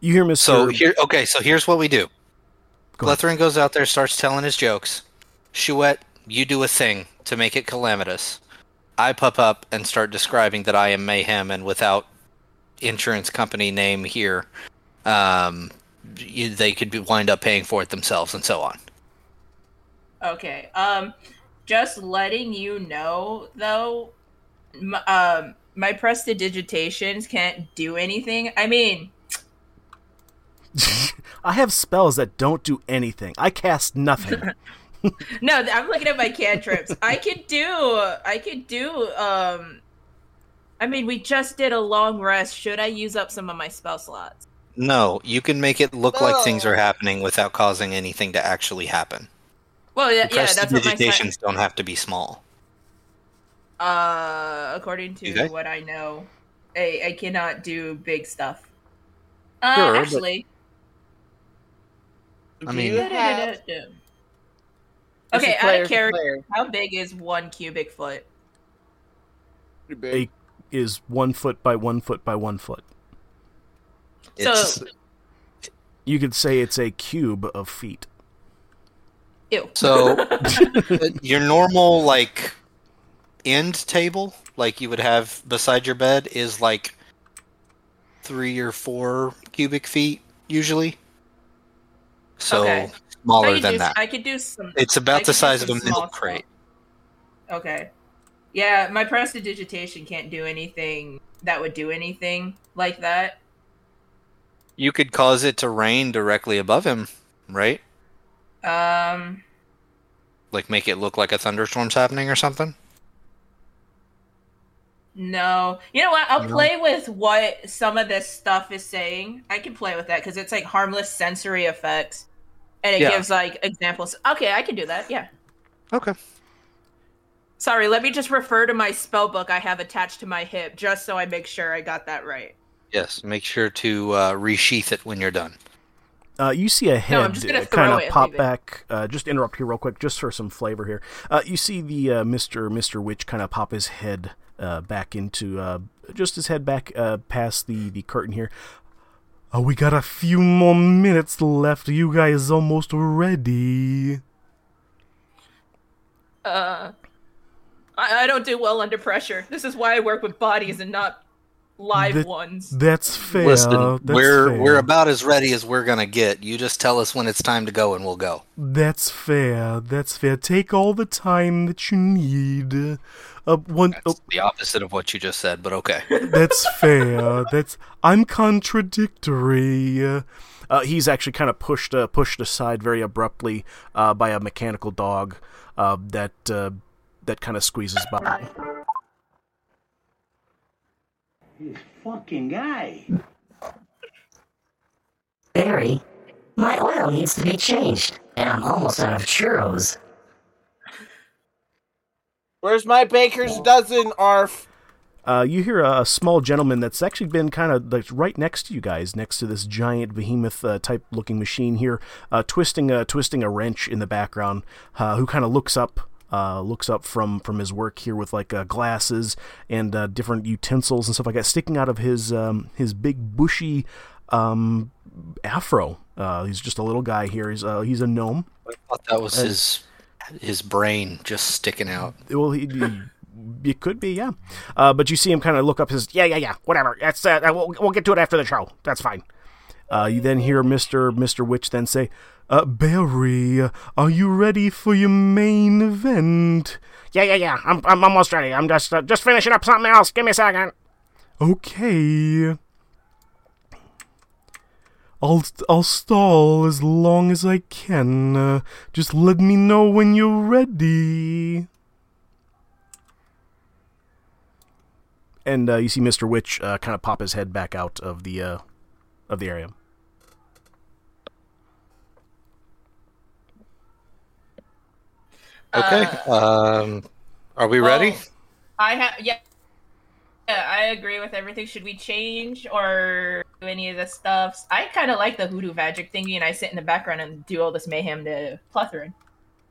You hear Mr. So here, okay. So here's what we do. Go ahead. Plethoran goes out there, starts telling his jokes. Sheut, you do a thing to make it calamitous. I pop up and start describing that I am Mayhem, and without insurance company name here, um, you, they could be, wind up paying for it themselves, and so on. Okay. Um, just letting you know though, m- um, my prestidigitations can't do anything. I mean, I have spells that don't do anything. I cast nothing. no, I'm looking at my cantrips. I could do. I could do. Um, I mean, we just did a long rest. Should I use up some of my spell slots? No, you can make it look like things are happening without causing anything to actually happen. Well, yeah, yeah that's what my. si- Prestidigitations don't have to be small. Uh, according to Do what I know, I, I cannot do big stuff. Uh, Sure, but- actually, I mean- you have- okay, This is out player of character, how big is one cubic foot? Pretty big. A is one foot by one foot by one foot. It's, So- You could say it's a cube of feet. Ew. So uh, your normal like end table, like you would have beside your bed, is like three or four cubic feet usually. So Okay. Smaller than do, that. I could do some. It's about could the size of a milk crate. Okay. Yeah, my prestidigitation can't do anything that would do anything like that. You could cause it to rain directly above him, right? Um, Like make it look like a thunderstorm's happening or something. No. You know what? I'll No. play with what some of this stuff is saying. I can play with that because it's like harmless sensory effects, and it Yeah. gives like examples. Okay, I can do that. Yeah. Okay. Sorry, let me just refer to my spell book I have attached to my hip, just so I make sure I got that right. Yes. Make sure to uh, resheath it when you're done. Uh, you see a No, I'm head just gonna kind of pop leave back. Uh, just interrupt here real quick, just for some flavor here. Uh, you see the uh, Mister Mister Witch kind of pop his head uh, back into uh, just his head back uh, past the the curtain here. Oh, we got a few more minutes left. You guys almost ready? Uh, I, I don't do well under pressure. This is why I work with bodies and not live That- ones. That's fair. Listen, that's we're fair. we're about as ready as we're gonna get. You just tell us when it's time to go, and we'll go. That's fair. That's fair. Take all the time that you need. Uh, one. That's oh, the opposite of what you just said, but okay. That's fair. That's I'm contradictory. Uh, he's actually kind of pushed uh, pushed aside very abruptly uh, by a mechanical dog uh, that uh, that kind of squeezes by. This fucking guy. Barry, my oil needs to be changed, and I'm almost out of churros. Where's my baker's dozen, Arf? Uh, you hear a, a small gentleman that's actually been kind of like right next to you guys, next to this giant behemoth uh, type looking machine here, uh, twisting a twisting a wrench in the background, uh, who kind of looks up. Uh, looks up from from his work here with like uh, glasses and uh, different utensils and stuff like that sticking out of his um, his big bushy um, afro. Uh, he's just a little guy here. He's uh, he's a gnome. I thought that was his his brain just sticking out. Well, he, he- it could be, yeah. Uh, but you see him kind of look up his, yeah, yeah, yeah, whatever. That's uh, we'll, we'll get to it after the show. That's fine. Uh, you then hear Mister Mister Witch then say, uh, "Barry, are you ready for your main event?" Yeah, yeah, yeah. I'm I'm almost ready. I'm just uh, just finishing up something else. Give me a second. Okay. I'll I'll stall as long as I can. Uh, just let me know when you're ready. And uh, you see Mr. Witch uh, kind of pop his head back out of the uh, of the area. Okay. Uh, um, are we ready? well, I have yeah. Yeah, I agree with everything. Should we change or do any of the stuffs? I kind of like the hoodoo magic thingy, and I sit in the background and do all this mayhem to Plethoran.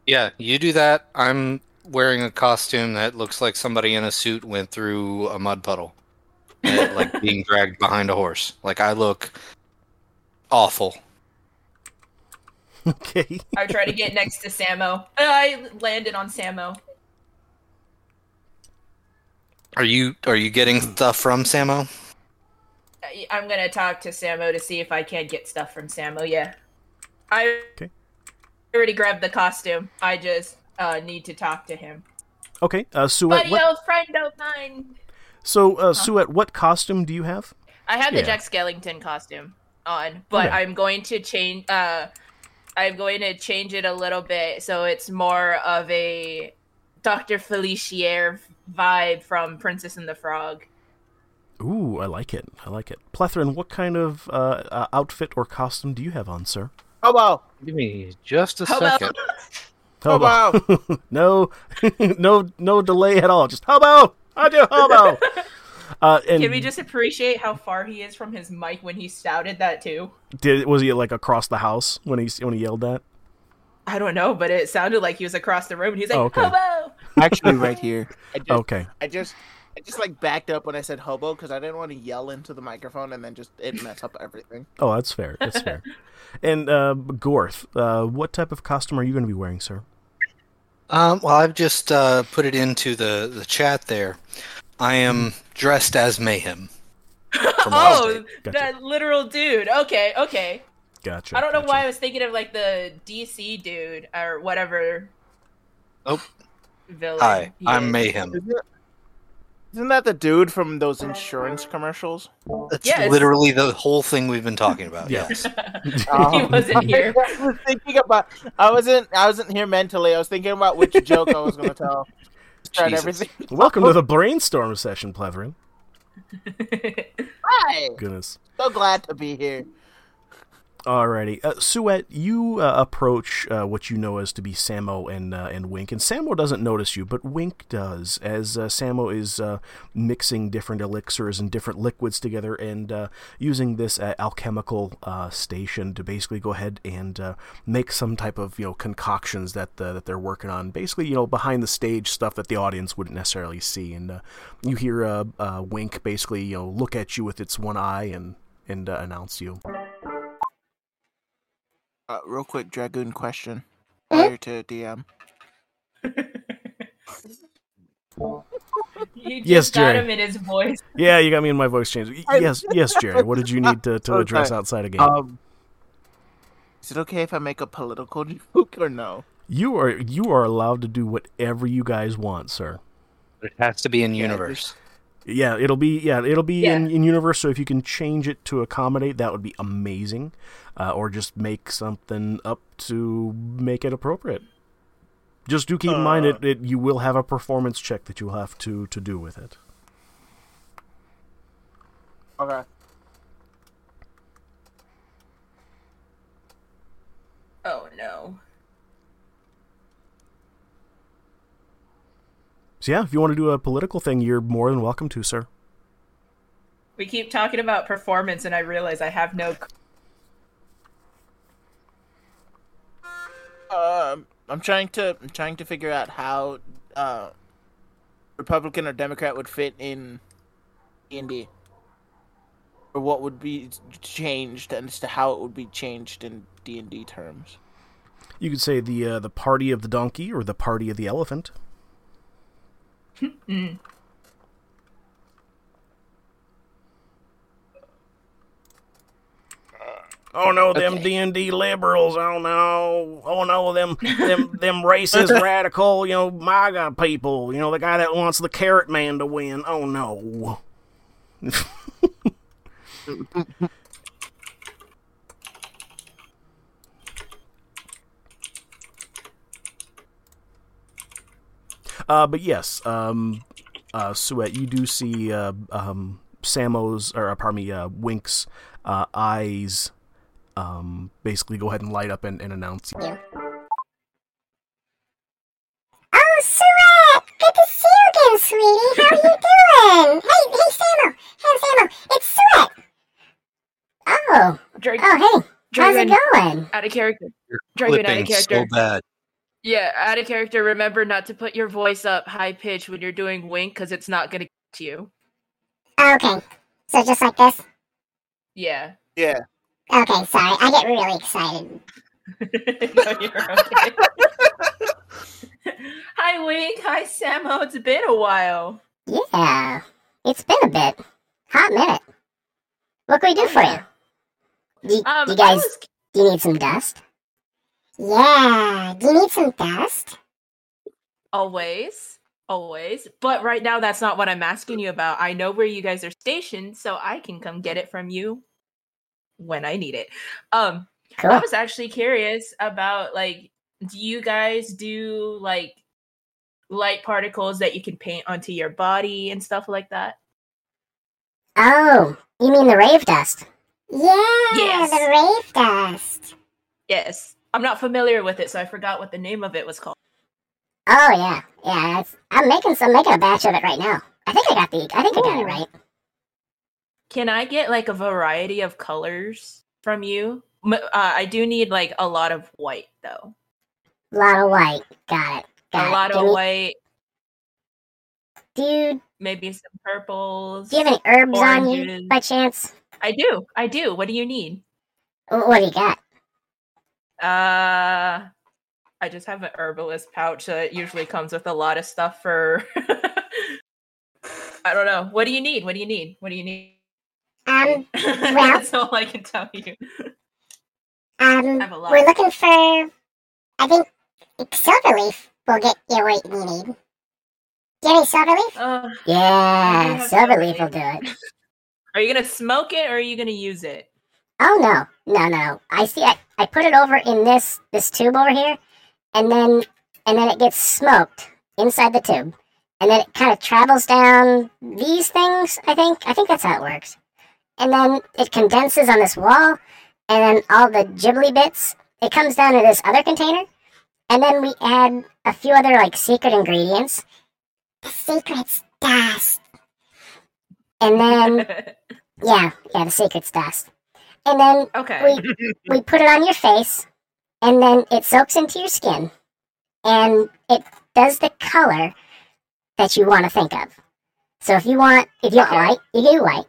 Yeah, you do that. I'm wearing a costume that looks like somebody in a suit went through a mud puddle, and, like being dragged behind a horse. Like I look awful. Okay. I try to get next to Samo. Uh, I landed on Samo. Are you are you getting stuff from Samo? I- I'm gonna talk to Samo to see if I can get stuff from Samo. Yeah, I Okay. already grabbed the costume. I just uh, need to talk to him. Okay, uh, Sheut. Buddy, What, old friend of mine. so, uh, Sheut, what costume do you have? I have the Yeah. Jack Skellington costume on, but Okay. I'm going to change. Uh, I'm going to change it a little bit so it's more of a Doctor Facilier vibe from Princess and the Frog. Ooh, I like it. I like it. Plethoran, what kind of uh, uh, outfit or costume do you have on, sir? Hobo. Give me just a How about- second. Hobo. no, no, no delay at all. Just hobo. I do hobo. Uh, and Can we just appreciate how far he is from his mic when he shouted that too? did was he like across the house when he when he yelled that? I don't know, but it sounded like he was across the room. and He's like, Oh, okay. "Hobo." Actually, right here. I just, Okay. I just, I just like backed up when I said hobo because I didn't want to yell into the microphone and then just it mess up everything. Oh, that's fair. That's fair. And uh, Gorth, uh, what type of costume are you going to be wearing, sir? Um, well, I've just uh, put it into the, the chat there. I am dressed as Mayhem. Oh, Wednesday. Gotcha. that literal dude. Okay, okay. Gotcha. I don't know gotcha. why I was thinking of like the DC dude or whatever. Oh. Villain. Hi, I'm is. Mayhem. Isn't that the dude from those insurance commercials? That's Yes. literally the whole thing we've been talking about. Yeah. Yes. he um, wasn't here. I was thinking about. I wasn't. I wasn't here mentally. I was thinking about which joke I was going to tell. Tried Jesus. everything. Welcome to the brainstorm session, Plethoran. Hi. Goodness. So glad to be here. Alrighty, uh, Sheut, you uh, approach uh, what you know as to be Samo and uh, and Wink, and Samo doesn't notice you, but Wink does, as uh, Samo is uh, mixing different elixirs and different liquids together, and uh, using this alchemical station to basically go ahead and make some type of you know concoctions that that they're working on, basically you know behind the stage stuff that the audience wouldn't necessarily see, and you hear Wink basically you know look at you with its one eye and and announce you. Uh, real quick, dragoon question. Prior to DM. You just Yes, got Jerry. him in his voice. Yeah, you got me in my voice change. Yes, yes, Jerry. What did you need to, to address Okay. outside of game? Um, is it okay if I make a political joke or no? you are you are allowed to do whatever you guys want, sir. It has to be in Yeah, universe. Yeah, it'll be yeah, it'll be Yeah. in, in universe. So if you can change it to accommodate, that would be amazing. Uh, or just make something up to make it appropriate. Just do keep in mind Uh. it, it you will have a performance check that you'll have to to do with it. Okay. Oh no. So yeah, if you want to do a political thing, you're more than welcome to, sir. We keep talking about performance, and I realize I have no. Um, I'm trying to I'm trying to figure out how uh, Republican or Democrat would fit in D and D, or what would be changed, and as to how it would be changed in D and D terms. You could say the uh, the party of the donkey or the party of the elephant. Oh no, them Okay. D and D liberals! Oh no! Oh no, them them them racist radical, you know, MAGA people. You know, the guy that wants the Carrot Man to win. Oh no! Uh, but yes, um, uh, Sheut, you do see uh, um, Samo's, or uh, pardon me, uh, Wink's uh, eyes um, basically go ahead and light up and, and announce you. Oh, Sheut! Good to see you again, sweetie. How are you doing? Hey, hey, Samo. Hey, Samo. It's Sheut. Oh, Drake, oh, hey. How's it Dragon, going? out of character. You're Dragon out of character. so bad. Yeah, out of character. Remember not to put your voice up high pitch when you're doing wink, because it's not gonna get you. Okay. So just like this? Yeah. Yeah. Okay, sorry. I get really excited. no, you're okay. Hi, Wink. Hi, Samo. It's been a while. Yeah, it's been a bit. Hot minute. What can we do for you? Do you, Um, you guys, was- do you need some dust? Yeah, do you need some dust? always, always. But right now, that's not what I'm asking you about. I know where you guys are stationed, so I can come get it from you when I need it. Um, Cool. I was actually curious about like, do you guys do like light particles that you can paint onto your body and stuff like that? Oh, you mean the rave dust? Yeah, Yes. the rave dust. Yes. I'm not familiar with it, so I forgot what the name of it was called. Oh yeah, yeah. It's, I'm making some, making a batch of it right now. I think I got the, I think I got it right. Can I get like a variety of colors from you? Uh, I do need like a lot of white though. A lot of white. Got it. Got a lot of white, Dude, maybe some purples. do you have any herbs on you by chance? I do. I do. What do you need? What do you got? Uh I just have an herbalist pouch that usually comes with a lot of stuff for I don't know. What do you need? What do you need? What do you need? Um, That's all I can tell you. um, have a lot. we're looking for. I think Silverleaf will get you what you need. Do you have any Silverleaf? Uh, Yeah, have Silverleaf will do it. are you gonna smoke it or are you gonna use it? Oh no, no, no! I see. I, I put it over in this this tube over here, and then and then it gets smoked inside the tube, and then it kind of travels down these things. I think. I think that's how it works. And then it condenses on this wall, and then all the ghibli bits. It comes down to this other container, and then we add a few other like secret ingredients, The secret's dust. and then yeah, yeah, the secret's dust, and then okay. we we put it on your face, and then it soaks into your skin, and it does the color that you want to think of. So if you want, if you want Okay. white, you do white,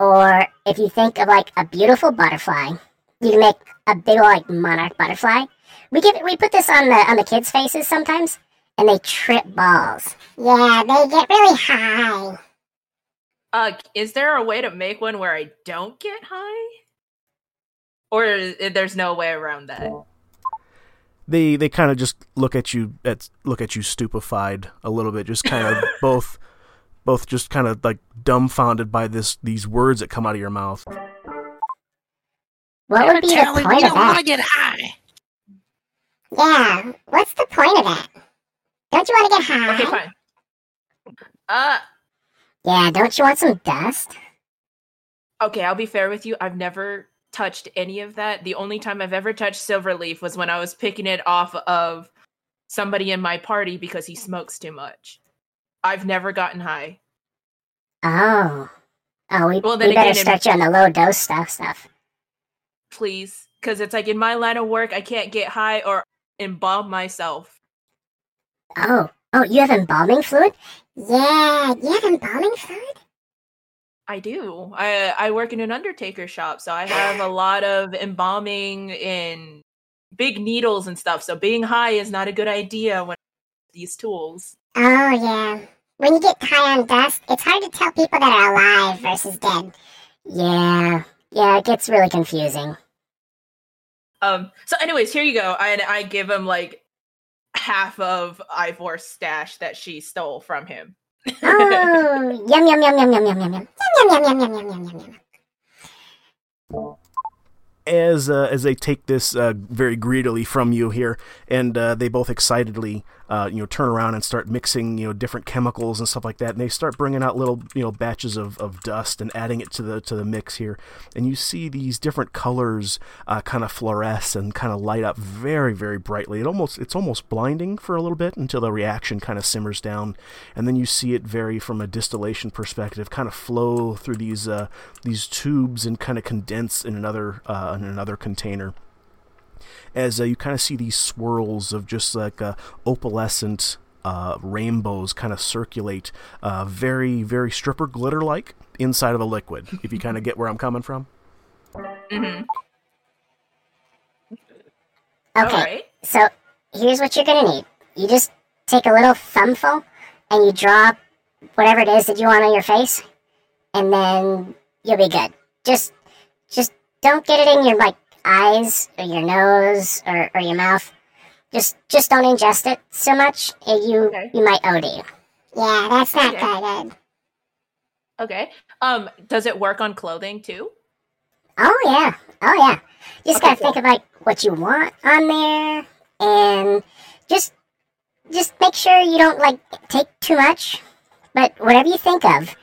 or if you think of like a beautiful butterfly, you can make a big like monarch butterfly. We give we put this on the on the kids' faces sometimes, and they trip balls. Yeah, they get really high. Uh, is there a way to make one where I don't get high? Or there's no way around that? They they kind of just look at you at look at you stupefied a little bit, just kind of both both just kind of like dumbfounded by this these words that come out of your mouth. What would be the point of that? get high. Yeah, what's the point of that? Don't you want to get high? Okay, fine. Uh, Yeah, don't you want some dust? okay, I'll be fair with you. I've never touched any of that. The only time I've ever touched Silverleaf was when I was picking it off of somebody in my party because he smokes too much. I've never gotten high. Oh. Oh, we, Well, then we better again, start you on the low dose stuff stuff. Please. Because it's like in my line of work, I can't get high or embalm myself. Oh, oh, you have embalming fluid? Yeah, you have embalming fluid? I do. I I work in an undertaker shop, so I have a lot of embalming and big needles and stuff. So being high is not a good idea when these tools. Oh, yeah. When you get high on dust, it's hard to tell people that are alive versus dead. Yeah, yeah, it gets really confusing. Um. So, anyways, here you go. I I give him like half of Ivor's stash that she stole from him. Oh, yum yum yum yum yum yum yum yum. Yum, yum, yum, yum, yum, yum, yum, yum. as uh, as they take this uh, very greedily from you here, and uh, they both excitedly uh, you know turn around and start mixing you know different chemicals and stuff like that, and they start bringing out little you know batches of, of dust and adding it to the to the mix here, and you see these different colors uh, kind of fluoresce and kind of light up very very brightly. It almost it's almost blinding for a little bit until the reaction kind of simmers down, and then you see it vary from a distillation perspective, kind of flow through these uh, these tubes and kind of condense in another uh, in another container. As uh, you kind of see these swirls of just like uh, opalescent uh, rainbows kind of circulate, uh, very very stripper glitter like inside of a liquid. if you kind of get where I'm coming from. Mm-hmm. Okay, All right. so here's what you're gonna need. You just take a little thumbful and you draw whatever it is that you want on your face, and then you'll be good. Just just don't get it in your like eyes or your nose or, or your mouth. Just just don't ingest it so much, and you Okay. you might OD. Yeah, that's not Okay. good. Okay. Um, does it work on clothing too? Oh yeah, oh yeah. You just Okay, gotta think of like what you want on there, and just just make sure you don't like take too much. But whatever you think of,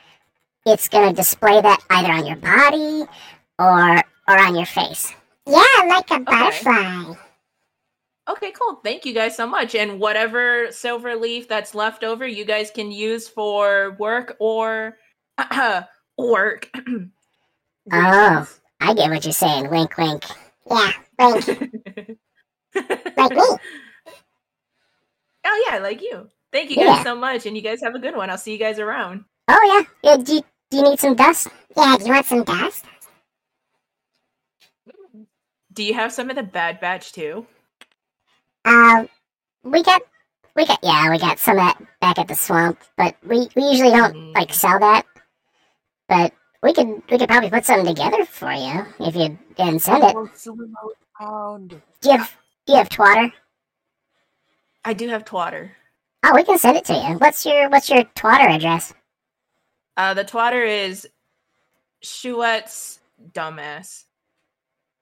it's gonna display that either on your body or or on your face. Yeah, like a butterfly. Okay, cool. Thank you guys so much. And whatever silver leaf that's left over, you guys can use for work or work. Oh, I get what you're saying. Wink, wink. Yeah, wink. like me. Oh yeah, like you. Thank you guys Yeah. so much, and you guys have a good one. I'll see you guys around. Oh yeah. yeah do, you, do you need some dust? Yeah, do you want some dust? Do you have some of the Bad Batch too? Uh, we got, we got, yeah, we got some of that back at the swamp, but we, we usually don't like sell that. But we could, we could probably put something together for you if you didn't send it. Pound. Do you have, do you have twatter? I do have twatter. Oh, we can send it to you. What's your, what's your twatter address? Uh, the twatter is Sheut's dumbass.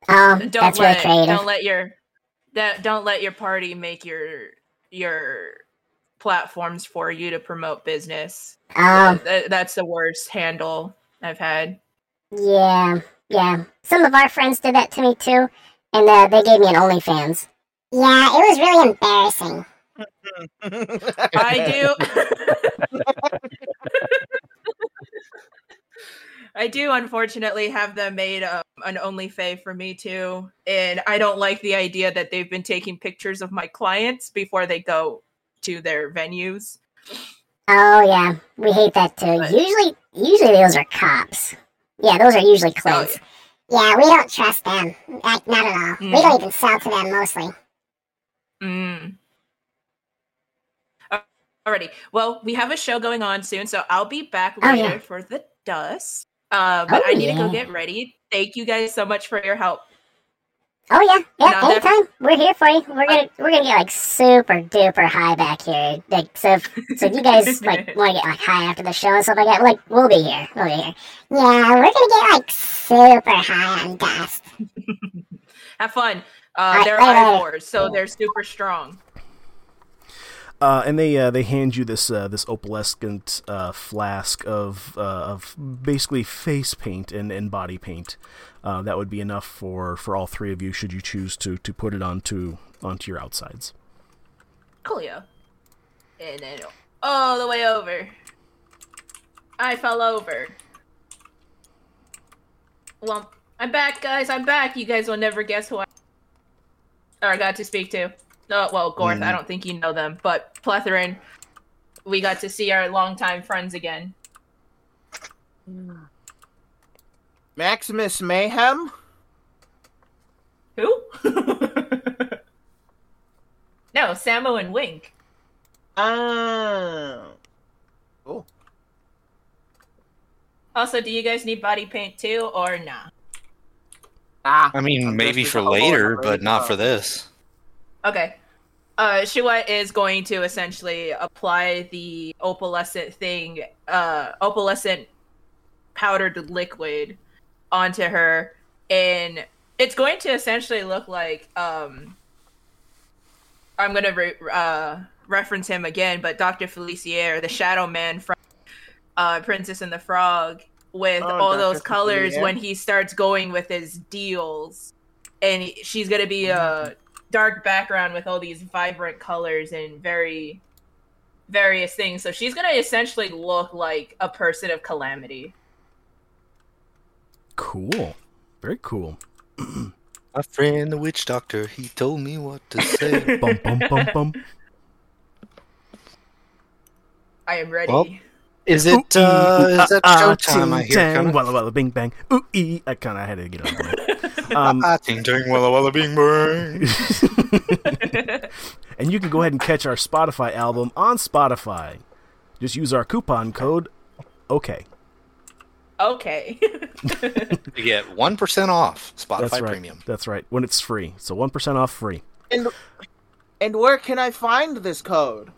Oh, Don't that's really let creative. don't let your that don't let your party make your your platforms for you to promote business. Um, Th- that's the worst handle I've had. yeah, yeah. Some of our friends did that to me too, and uh, they gave me an OnlyFans. Yeah, it was really embarrassing. I do. I do unfortunately have them made um, an OnlyFay for me too, and I don't like the idea that they've been taking pictures of my clients before they go to their venues. Oh yeah, we hate that too. But- Usually, usually those are cops. Yeah, those are usually Oh, clients. Yeah, we don't trust them. Like, not at all. We Mm. don't even sell to them mostly. Mm. Alrighty. Well, we have a show going on soon, so I'll be back Oh, later yeah. for the dust. Uh, but Oh, I need to go get ready. Thank you guys so much for your help. Oh yeah, yeah. Anytime, we're here for you. We're gonna we're gonna get like super duper high back here. Like so, if, so if you guys like want to get like high after the show and stuff like that, like we'll be here. We'll be here. Yeah, we're gonna get like super high on dust. Have fun. Uh, Alright, they're later. ivors, so they're super strong. Uh, and they uh, they hand you this uh, this opalescent uh, flask of uh, of basically face paint and, and body paint. Uh, that would be enough for, for all three of you should you choose to, to put it onto onto your outsides. Coolio. And then all the way over. I fell over. Well, I'm back, guys. I'm back. You guys will never guess who I or I got to speak to. Oh, well, Gorth, I don't think you know them, but Plethoran, we got to see our longtime friends again. Maximus Mayhem? Who? no, Samo and Wink. Oh. Cool. Also, do you guys need body paint too, or nah? Ah. I mean, maybe for later, but not uh, for this. Okay. Uh, Sheut is going to essentially apply the opalescent thing, uh, opalescent powdered liquid onto her, and it's going to essentially look like, um, I'm gonna re- uh, reference him again, but Dr. Facilier, the Shadow Man from uh, Princess and the Frog, with Oh, all Dr. those colors Facilier. when he starts going with his deals, and he- she's gonna be a dark background with all these vibrant colors and very various things. So she's gonna essentially look like a person of calamity. Cool, very cool. My friend, the witch doctor, he told me what to say. bum bum bum bum. I am ready. Well, is it uh, is that Ah, showtime? I hear tang, kind of. Walla walla bing bang. Ooh ee. I kind of had to get on there. Um, Ah, ting ting, walla walla, bing bang. and you can go ahead and catch our Spotify album on Spotify. Just use our coupon code. Okay, Okay. You get 1% off Spotify that's right. Premium. That's right. When it's free, so one percent off free. And and where can I find this code?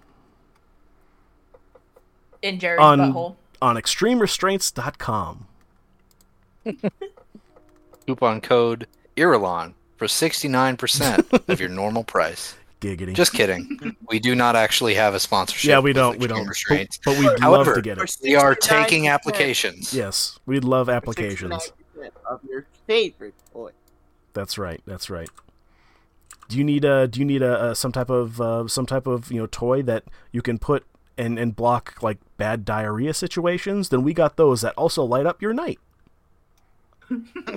In Jerry's On butthole. on extremerestraints.com. Coupon code Irulan for 69% of your normal price. Giggity. Just kidding. We do not actually have a sponsorship. yeah, we don't. We don't. But, but we'd However, love to get it. We are taking applications. Yes, we'd love applications. 69% of your favorite toy. That's right. That's right. Do you need a Do you need a, a some type of uh, some type of you know toy that you can put and and block like bad diarrhea situations? Then we got those that also light up your night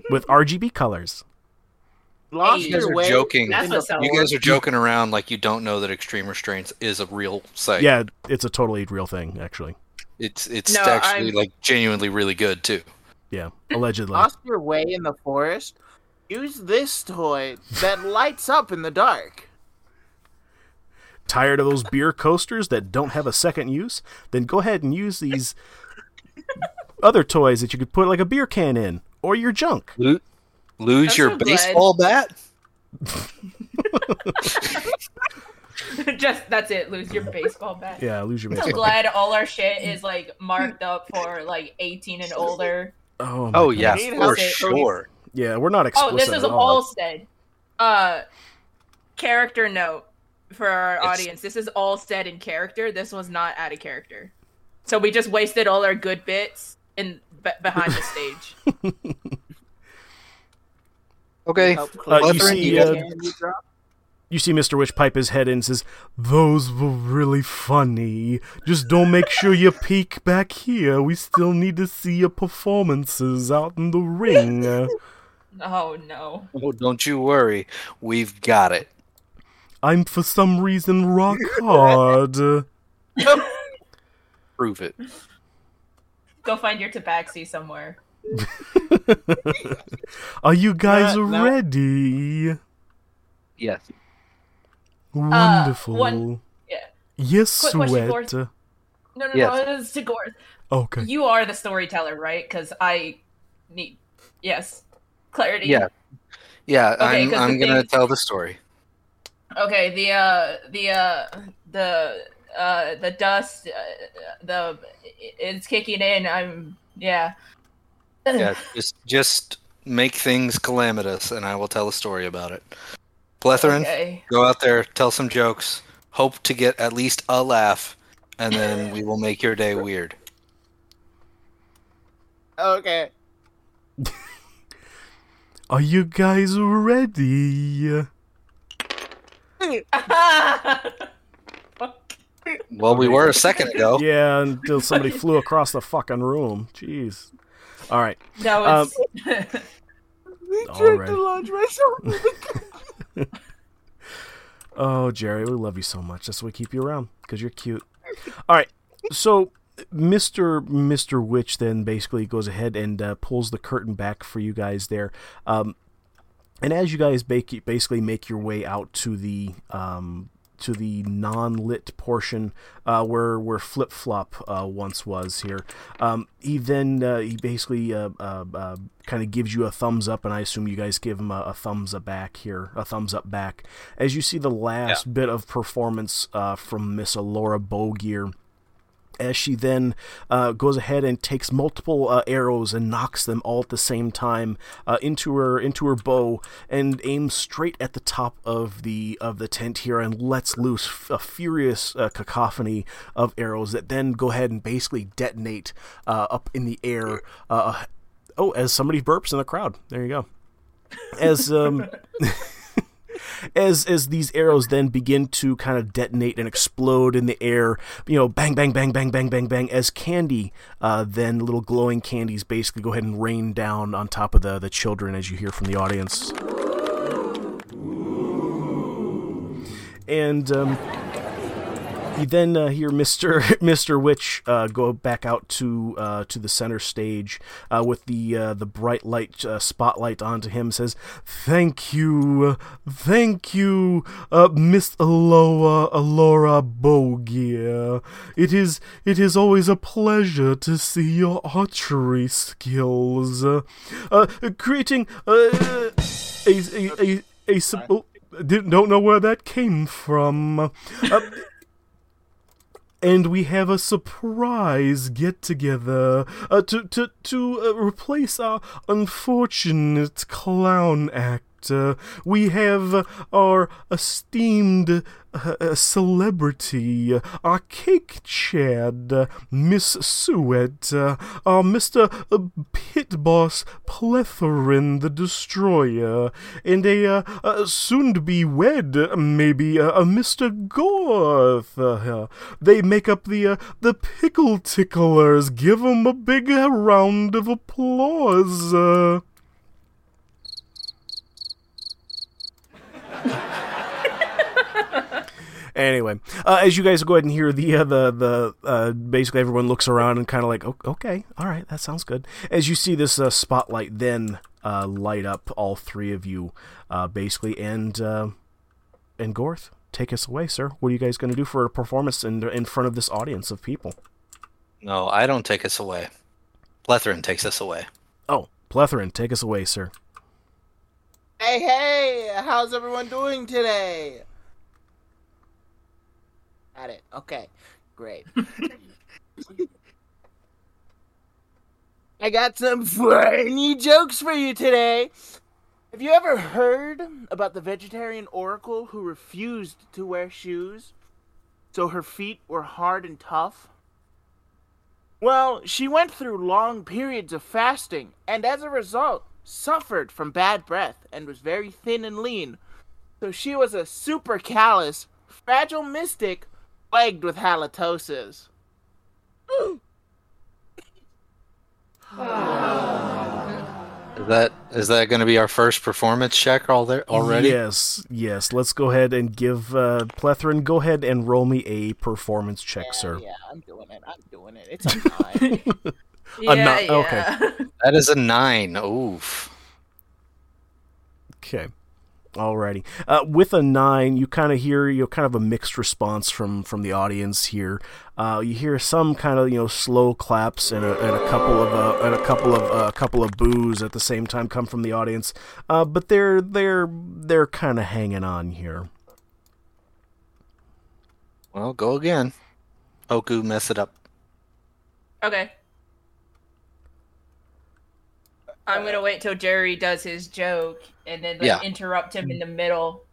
with RGB colors. Lost You guys are joking. You guys are joking around like you don't know that Extreme Restraints is a real site. Yeah, it's a totally real thing. Actually, It's it's No, actually I'm- like genuinely really good too. yeah, allegedly. Lost your way in the forest. Use this toy that lights up in the dark. Tired of those beer coasters that don't have a second use? Then go ahead and use these other toys that you could put like a beer can in or your junk. Lo- lose I'm your so glad. baseball bat? Just that's it. Lose your baseball bat. Yeah, lose your I'm glad all our shit is like marked up for like 18 and older. Oh, my Oh God. yeah, for sure. Yeah, we're not explicit Oh, this is at all. Allstead. Uh, character note for our It's- audience. This is all said in character. This was not out of character. So we just wasted all our good bits in be- behind the stage. Okay. Help Uh, you see, uh, you. You see Mr. Witch pipe his head in and says, Those were really funny. Just don't make sure you peek back here. We still need to see your performances out in the ring. oh no. Oh, don't you worry. We've got it. I'm for some reason rock hard. Prove it. Go find your tabaxi somewhere. Are you guys No, no. ready? Yes. Wonderful. one- yeah. Yes, Quick question, sweat. Gorth. No, no, Yes. no. It's to Gorth. Okay. You are the storyteller, right? Because I need yes clarity. Yeah. Yeah, Okay, I'm 'cause I'm gonna thing- tell the story. Okay. The uh the uh the uh the dust uh, the it's kicking in. I'm yeah. Yeah, just just make things calamitous and I will tell a story about it. Plethoran, Okay. go out there, tell some jokes, hope to get at least a laugh, and then we will make your day weird. Okay. Are you guys ready? Well, we were a second ago. Yeah, until somebody flew across the fucking room. Jeez. All right. no, it's We All tried right. to launch myself. Oh, Jerry, we love you so much. That's why we keep you around because you're cute. All right, so Mister Mister Witch then basically goes ahead and uh, pulls the curtain back for you guys there, um, and as you guys basically make your way out to the um, to the non-lit portion uh, where where Flip Flop uh, once was here. Um, he then uh, he basically uh, uh, uh, kind of gives you a thumbs up, and I assume you guys give him a, a thumbs up back here, a thumbs up back as you see the last bit of performance uh, from Miss Alora Bogier as she then uh, goes ahead and takes multiple uh, arrows and knocks them all at the same time uh, into her into her bow and aims straight at the top of the of the tent here and lets loose f- a furious uh, cacophony of arrows that then go ahead and basically detonate uh, up in the air. Uh, oh, as somebody burps in the crowd. There you go. As um. as as these arrows then begin to kind of detonate and explode in the air, you know, bang, bang, bang, bang, bang, bang, bang, as candy, uh, then little glowing candies basically go ahead and rain down on top of the the children, as you hear from the audience. And um, You then uh, hear Mister Mister Witch uh, go back out to uh, to the center stage uh, with the uh, the bright light uh, spotlight onto him. Says, "Thank you, thank you, uh, Miss Aloha Alora Bogia. It is it is always a pleasure to see your archery skills. Uh, uh, creating uh, a a a, a, simple." Didn't, don't know where that came from. And we have a surprise get together uh, to to to uh, replace our unfortunate clown act. Uh, we have our esteemed uh, uh, celebrity, our cake chad, Miss Sheut, uh, our Mr. Uh, Pit Boss Plethoran the Destroyer, and a soon to be wed, maybe, a Mr. Gorth. They make up the the Pickle Ticklers. Give 'em a big round of applause. Anyway, uh, as you guys go ahead and hear the uh, the the uh, basically everyone looks around and kind of like, "O- okay, all right, that sounds good. As you see this uh, spotlight then uh, light up all three of you, uh, basically, and uh, and Gorth, take us away, sir. What are you guys going to do for a performance in in front of this audience of people? No, I don't take us away. Plethoran takes us away. Oh, Plethoran, take us away, sir. Hey, hey! How's everyone doing today? Got it. Okay, great. I got some funny jokes for you today. Have you ever heard about the vegetarian oracle who refused to wear shoes so her feet were hard and tough? Well, she went through long periods of fasting and as a result suffered from bad breath and was very thin and lean. So she was a super callous, fragile mystic plagued with halitosis. Is that is that going to be our first performance check all there already? Yes, yes. Let's go ahead and give uh, Plethoran. Go ahead and roll me a performance check, sir. Yeah, I'm doing it. I'm doing it. It's a nine. Yeah, not- okay. yeah. That is a nine. Oof. Okay. Alrighty. Uh, with a nine, you kind of hear you know kind of a mixed response from from the audience here. Uh, you hear some kind of you know slow claps and a, and a couple of uh, and a couple of uh, a couple of boos at the same time come from the audience. Uh, but they're they're they're kind of hanging on here. Well, go again. Hoku, mess it up. Okay. I'm gonna wait till Jerry does his joke and then like, Yeah. interrupt him in the middle.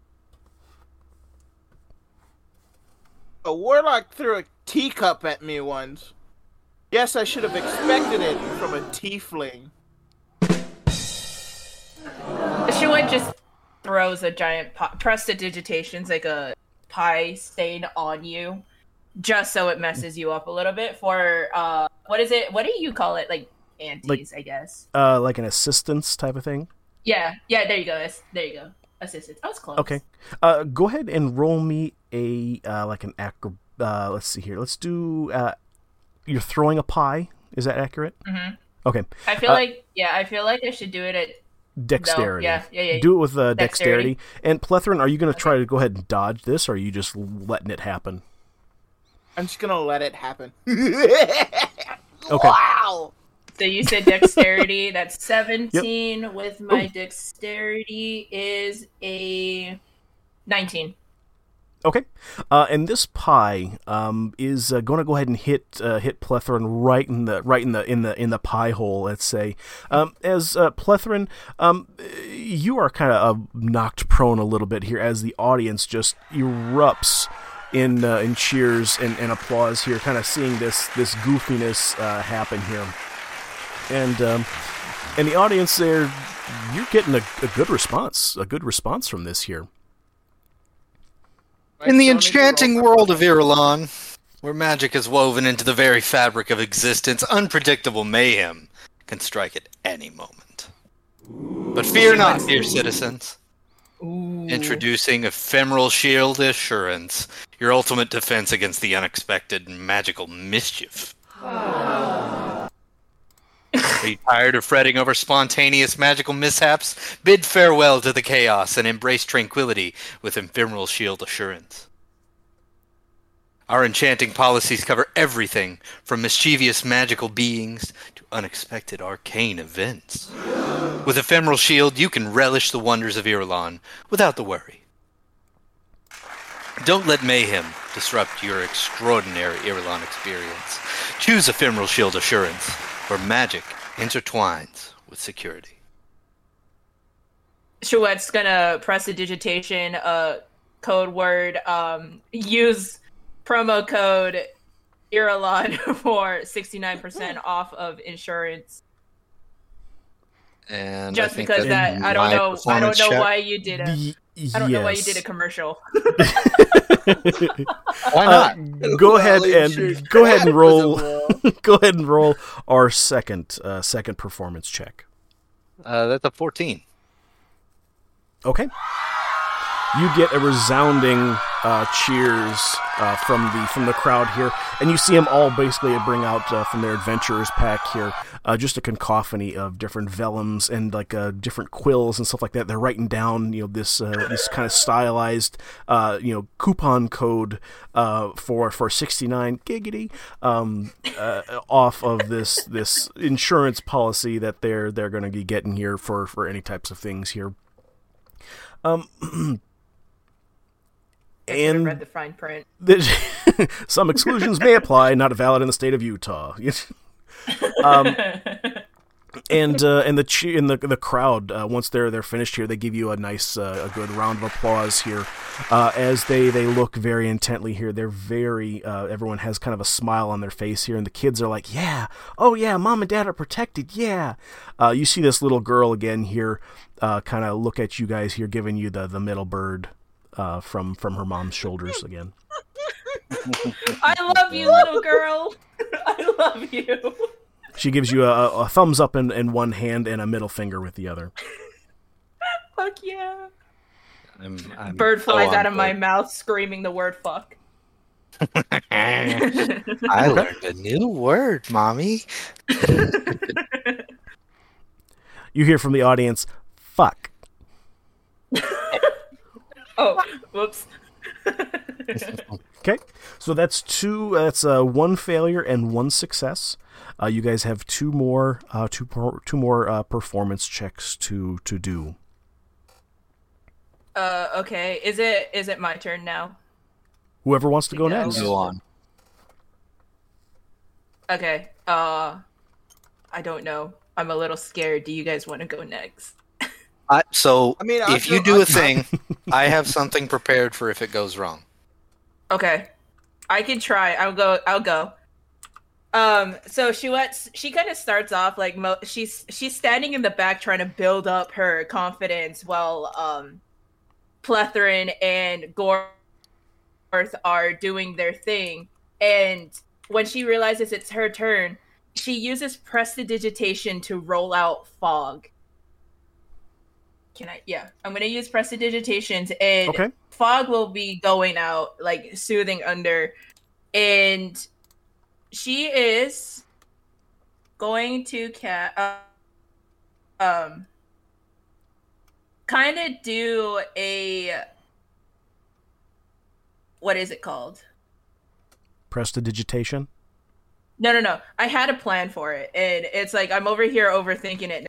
a warlock threw a teacup at me once. Yes, I should have expected it from a tiefling. Shuan just throws a giant pi- prestidigitations like a pie stain on you, just so it messes you up a little bit. For uh, what is it? What do you call it? Like antes, I guess. Uh, like an assistance type of thing. Yeah, yeah. There you go. There you go. Assistant. I was close. Okay. Uh, go ahead and roll me a uh, like an acro. Uh, let's see here. Let's do. Uh, you're throwing a pie. Is that accurate? Mm-hmm. Okay. I feel Uh, like yeah. I feel like I should do it at Dexterity. yeah, yeah, yeah. Do it with uh, dexterity. Dexterity. And Plethoran, are you going to try to go ahead and dodge this, or are you just letting it happen? I'm just gonna let it happen. Okay. Wow! So you said dexterity. That's 17 with my dexterity is a 19. Okay. Uh, and this pie um, is uh, going to go ahead and hit uh, hit Plethoran right in the right in the in the in the pie hole. Let's say, um, as uh, Plethoran, um, you are kind of uh, knocked prone a little bit here as the audience just erupts in uh, in cheers and, and applause here, kind of seeing this this goofiness uh, happen here, and um, and the audience there, you're getting a, a good response, a good response from this here. In the I still need to enchanting world of Irulan, where magic is woven into the very fabric of existence, unpredictable mayhem can strike at any moment. But fear not, dear citizens. Introducing Ephemeral Shield Assurance, your ultimate defense against the unexpected and magical mischief. Are you tired of fretting over spontaneous magical mishaps? Bid farewell to the chaos and embrace tranquility with Ephemeral Shield Assurance. Our enchanting policies cover everything from mischievous magical beings to unexpected arcane events. With Ephemeral Shield, you can relish the wonders of Irulan without the worry. Don't let mayhem disrupt your extraordinary Irulan experience. Choose Ephemeral Shield Assurance, where magic intertwines with security. Sheut's gonna prestidigitation uh code word um use promo code Irulan for 69% off of insurance And just I think because that I don't know I don't know check- why you did a Y- I don't know why you did a commercial. Why Uh, not? go ahead and go ahead and roll. go ahead and roll our second uh, second performance check. Uh, that's a 14. Okay. You get a resounding uh, cheers uh, from the from the crowd here, and you see them all basically bring out uh, from their adventurers pack here uh, just a cacophony of different vellums and like uh, different quills and stuff like that. They're writing down you know this uh, this kind of stylized you know coupon code for for sixty nine giggity um, off of this this insurance policy that they're they're going to be getting here for for any types of things here. Um, and read the fine print. there's- some exclusions may apply, not valid in the state of Utah. um, and uh, and the che- and the the crowd uh, once they're they're finished here, they give you a nice uh, a good round of applause here uh, as they they look very intently here. They're very uh, everyone has kind of a smile on their face here, and the kids are like, yeah, oh yeah, mom and dad are protected, yeah. Uh, you see this little girl again here, uh, kind of look at you guys here, giving you the the middle bird uh, from from her mom's shoulders again. I love you, little girl. I love you. She gives you a, a thumbs up in, in one hand and a middle finger with the other. Fuck yeah. I'm, I'm Bird flies on out of my mouth screaming the word fuck. I learned a new word, mommy. You hear from the audience, fuck. oh, whoops. Okay, so that's two. That's uh, one failure and one success. Uh, you guys have two more, uh, two per, two more uh, performance checks to to do. Uh, okay. Is it is it my turn now? Whoever wants to go No. next. Go on. Okay. Uh, I don't know. I'm a little scared. Do you guys want to go next? I, so I mean, I if you do I- a thing, I have something prepared for if it goes wrong. Okay. I can try. I'll go. I'll go. Um. So she went. She kind of starts off like mo- she's she's standing in the back trying to build up her confidence while um, Plethoran and Gorth are doing their thing. And when she realizes it's her turn, she uses prestidigitation to roll out fog. Can I? Yeah, I'm gonna use prestidigitation and Okay. fog will be going out like soothing under and she is going to cat uh, um kind of do a what is it called Prestidigitation. no no no i had a plan for it and it's like i'm over here overthinking it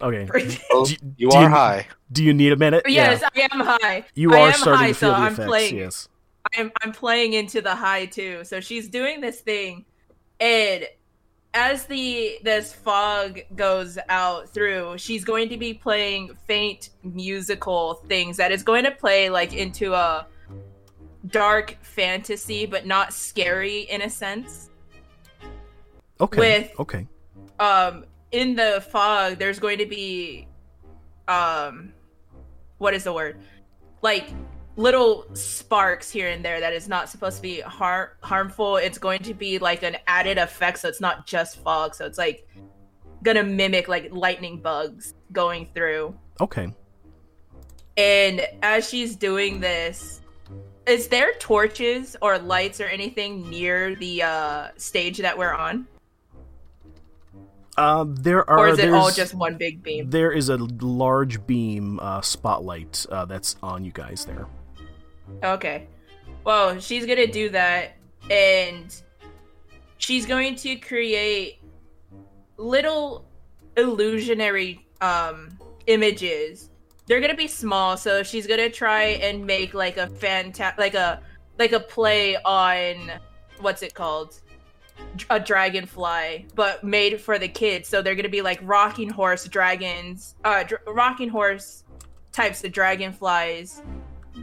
Okay. Oh, Do- you do are you- high. Do you need a minute? yes i am high You I are am starting high, to feel so the I'm effects. playing. Yes. I'm I'm playing into the high too. So she's doing this thing, and as the this fog goes out through, she's going to be playing faint musical things that is going to play like into a dark fantasy, but not scary in a sense. Okay. With- okay. Um, in the fog, there's going to be, um, what is the word? Like little sparks here and there that is not supposed to be har- harmful. It's going to be like an added effect, so it's not just fog. So it's like gonna mimic like lightning bugs going through. Okay. And as she's doing this, is there torches or lights or anything near the uh stage that we're on? Uh, there are. Or is it all just one big beam? There is a large beam uh, spotlight uh, that's on you guys there. Okay. Well, she's gonna do that, and she's going to create little illusionary um images. They're gonna be small, so she's gonna try and make like a fanta- like a like a play on what's it called? A dragonfly, but made for the kids. So they're gonna be like rocking horse dragons, uh, dr- rocking horse types of dragonflies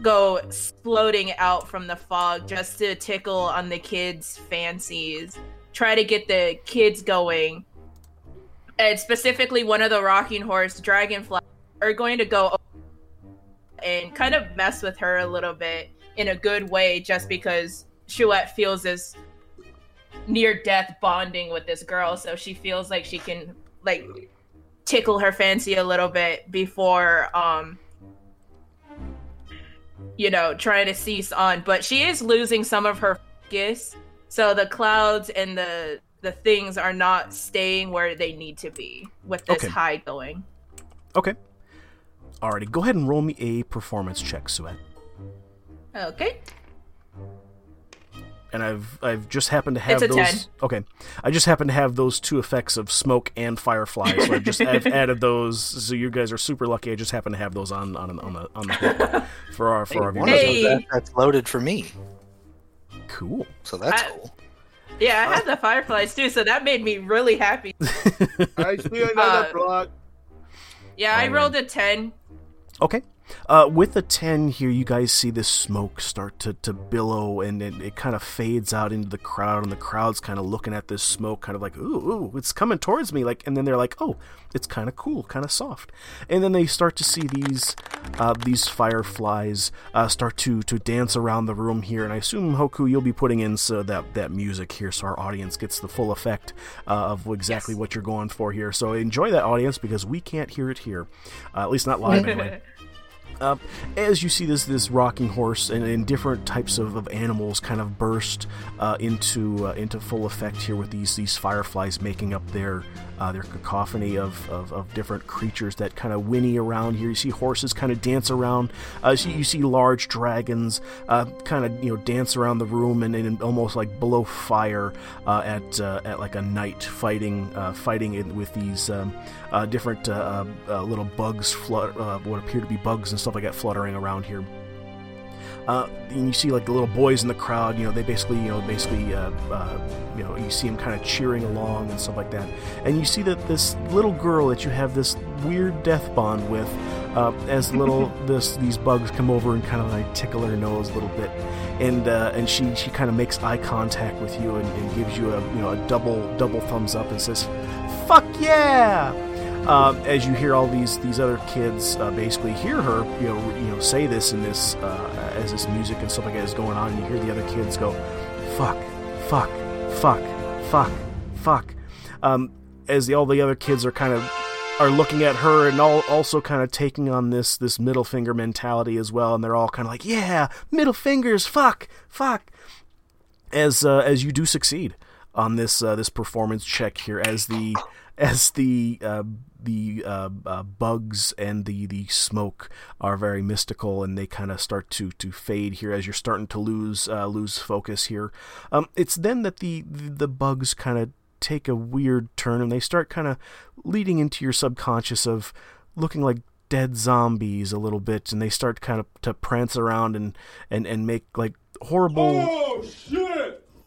go floating out from the fog just to tickle on the kids' fancies. Try to get the kids going. And specifically, one of the rocking horse dragonflies are going to go and kind of mess with her a little bit in a good way, just because Sheut feels this near death bonding with this girl, so she feels like she can like tickle her fancy a little bit before um you know, trying to cease on, but she is losing some of her focus. So the clouds and the the things are not staying where they need to be with this Okay. high going. Okay. Alrighty, go ahead and roll me a performance check, Sweat. Okay. And I've I've just happened to have It's a those. 10. Okay, I just happen to have those two effects of smoke and firefly, so I've just I've added those. So you guys are super lucky. I just happen to have those on on on the on the hook for our for our viewers. Hey. that- that's loaded for me, Cool. so that's I- cool. Yeah, I had the fireflies too, so that made me really happy. I see another Uh, block. Yeah, I rolled a 10. Okay. Uh, with the 10 here, you guys see this smoke start to, to billow and it, it kind of fades out into the crowd, and the crowd's kind of looking at this smoke, kind of like, ooh, ooh, it's coming towards me. Like, and then they're like, oh, it's kind of cool, kind of soft. And then they start to see these uh, these fireflies uh, start to, to dance around the room here. And I assume, Hoku, you'll be putting in so that, that music here so our audience gets the full effect uh, of exactly Yes. what you're going for here. So enjoy that, audience, because we can't hear it here. Uh, at least not live, anyway. Uh, as you see this this rocking horse and, and different types of, of animals kind of burst uh, into uh, into full effect here with these these fireflies making up their uh, their cacophony of, of, of different creatures that kind of whinny around here. You see horses kind of dance around. Uh, you, see, you see large dragons uh, kind of you know dance around the room and, and almost like blow fire uh, at uh, at like a knight fighting uh, fighting in, with these um, different little bugs flut what appear to be bugs and stuff like that fluttering around here. Uh, and you see like the little boys in the crowd, you know, they basically, you know, basically, uh, uh, you know, you see them kind of cheering along and stuff like that. And you see that this little girl that you have this weird death bond with, uh, as little this these bugs come over and kind of like tickle her nose a little bit, and uh, and she she kind of makes eye contact with you and, and gives you a you know a double double thumbs up and says, "Fuck yeah!" um, as you hear all these these other kids uh, basically hear her, you know, you know, say this in this uh, as this music and stuff like that is going on, and you hear the other kids go, "Fuck, fuck, fuck, fuck, fuck," um, as the, all the other kids are kind of are looking at her and all also kind of taking on this this middle finger mentality as well, and they're all kind of like, "Yeah, middle fingers, fuck, fuck," as uh, as you do succeed on this uh, this performance check here as the as the uh, the uh, uh, bugs and the the smoke are very mystical and they kind of start to to fade here as you're starting to lose uh, lose focus here. Um, it's then that the the bugs kind of take a weird turn and they start kind of leading into your subconscious of looking like dead zombies a little bit and they start kind of to prance around and and and make like horrible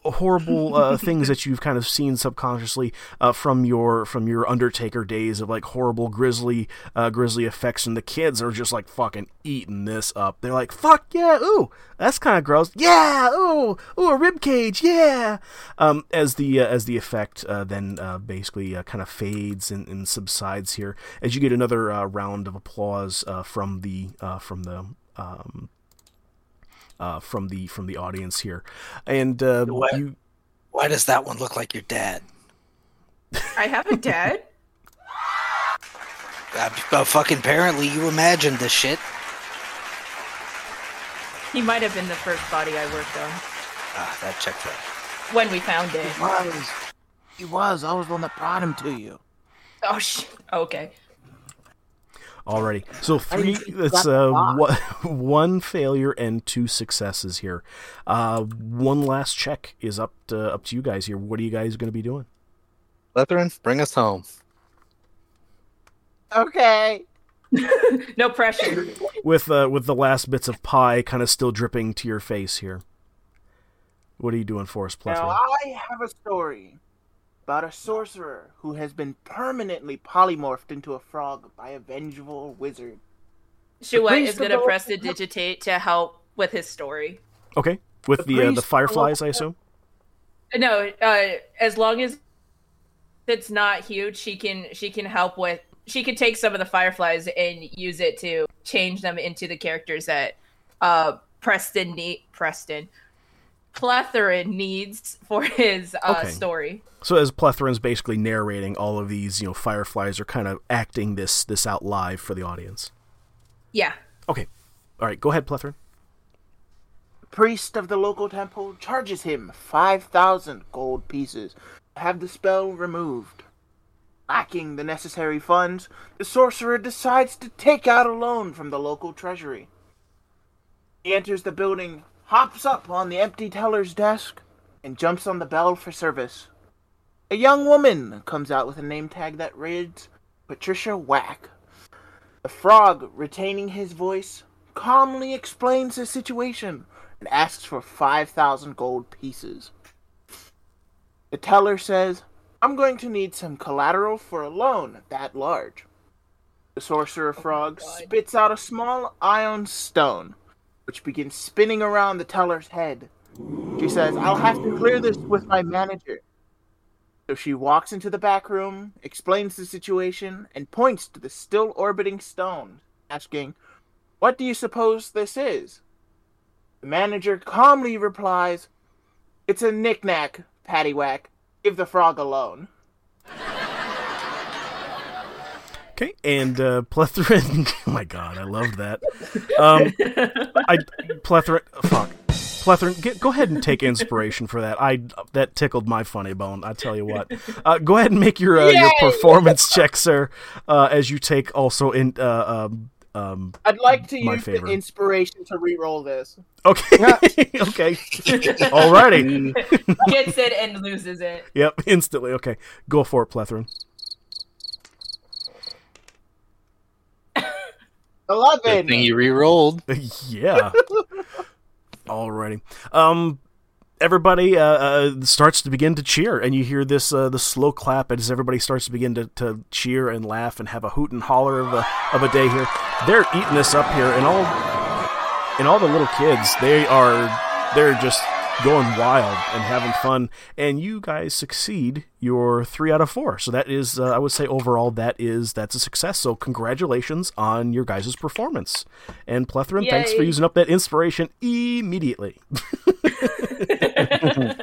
horrible uh, things that you've kind of seen subconsciously uh, from your from your Undertaker days of like horrible grisly uh, grisly effects, and the kids are just like fucking eating this up. They're like, "Fuck yeah, ooh, that's kind of gross. Yeah, ooh, ooh, a rib cage, yeah." Um, as the uh, as the effect uh, then uh, basically kind of fades and, and subsides here, as you get another round of applause from the from the um, uh, from the from the audience here, and uh, What? you Why does that one look like your dad? I have a dad. Uh, but fucking apparently you imagined this shit. He might have been the first body I worked on Ah, that checks out. when we found it. He was. He was. I was the one that brought him to you. Oh sh. Okay. Alrighty. So three. That's you It's got the uh, one, one failure and two successes here. Uh, one last check is up to, up to you guys here. What are you guys going to be doing? Letherin, bring us home. Okay. No pressure. With uh, with the last bits of pie kind of still dripping to your face here. What are you doing for us, Now I have a story about a sorcerer who has been permanently polymorphed into a frog by a vengeful wizard. Sheut priest is gonna press the- digitate to help with his story. Okay. With The the uh, the fireflies, I assume. No, uh, as long as it's not huge, she can she can help with. She could take some of the fireflies and use it to change them into the characters that uh, Preston need. Preston, Plethora needs for his uh, Okay. story. So as Plethoran's basically narrating all of these, you know, fireflies are kind of acting this this out live for the audience. Yeah. Okay. All right. Go ahead, Plethoran. Priest of the local temple charges him 5,000 gold pieces to have the spell removed. Lacking the necessary funds, the sorcerer decides to take out a loan from the local treasury. He enters the building, hops up on the empty teller's desk, and jumps on the bell for service. A young woman comes out with a name tag that reads Patricia Whack. The frog, retaining his voice, calmly explains the situation and asks for 5,000 gold pieces. The teller says, I'm going to need some collateral for a loan that large. The sorcerer oh frog spits out a small iron stone, which begins spinning around the teller's head. She says, I'll have to clear this with my manager. So she walks into the back room, explains the situation, and points to the still orbiting stone, asking, What do you suppose this is? The manager calmly replies, It's a knick-knack, paddywhack. Give the frog alone. Okay, and uh, Plethoran. oh my god, I love that. Um, I Plethoran. Fuck, Plethoran. Get, go ahead and take inspiration for that. I that tickled my funny bone. I tell you what. Uh, go ahead and make your uh, your performance check, sir. Uh, as you take also in. Uh, um, um, I'd like to use favorite. the inspiration to re-roll this. okay, okay, alrighty. Gets it and loses it. Yep, instantly. Okay, go for it, Plethoran. Eleven. Good thing you re-rolled. yeah. Alrighty. Um, everybody uh, uh, starts to begin to cheer, and you hear this uh, the slow clap as everybody starts to begin to, to cheer and laugh and have a hoot and holler of a of a day here. They're eating this up here, and all and all the little kids they are they're just going wild and having fun. And you guys succeed your three out of four. So that is, uh, I would say, overall that is that's a success. So congratulations on your guys' performance. And Plethoran, thanks for using up that inspiration immediately.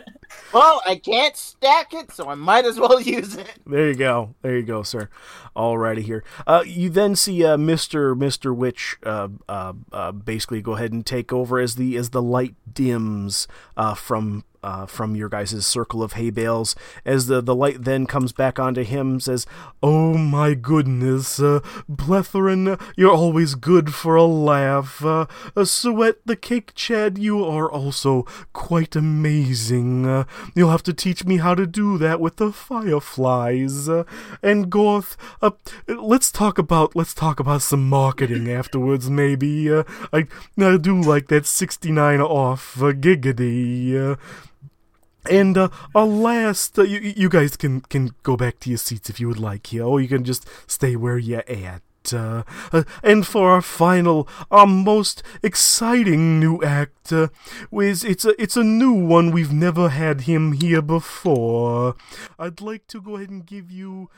Well, I can't stack it, so I might as well use it. There you go. There you go, sir. Alrighty here. Uh, you then see uh, Mister Mister Witch uh, uh, uh, basically go ahead and take over as the as the light dims uh, from. Uh, from your guys' circle of hay bales, as the, the light then comes back onto him, says, "Oh my goodness, uh, Plethoran, you're always good for a laugh. Uh, uh, Sweat the Cake Chad, you are also quite amazing. Uh, you'll have to teach me how to do that with the fireflies. Uh, and Gorth, uh, let's talk about let's talk about some marketing afterwards. Maybe uh, I I do like that sixty nine off uh, giggity. And uh, last, uh, you, you guys can, can go back to your seats if you would like here, or you can just stay where you're at. Uh, uh, and for our final, our most exciting new act, uh, is it's a it's a new one. We've never had him here before. I'd like to go ahead and give you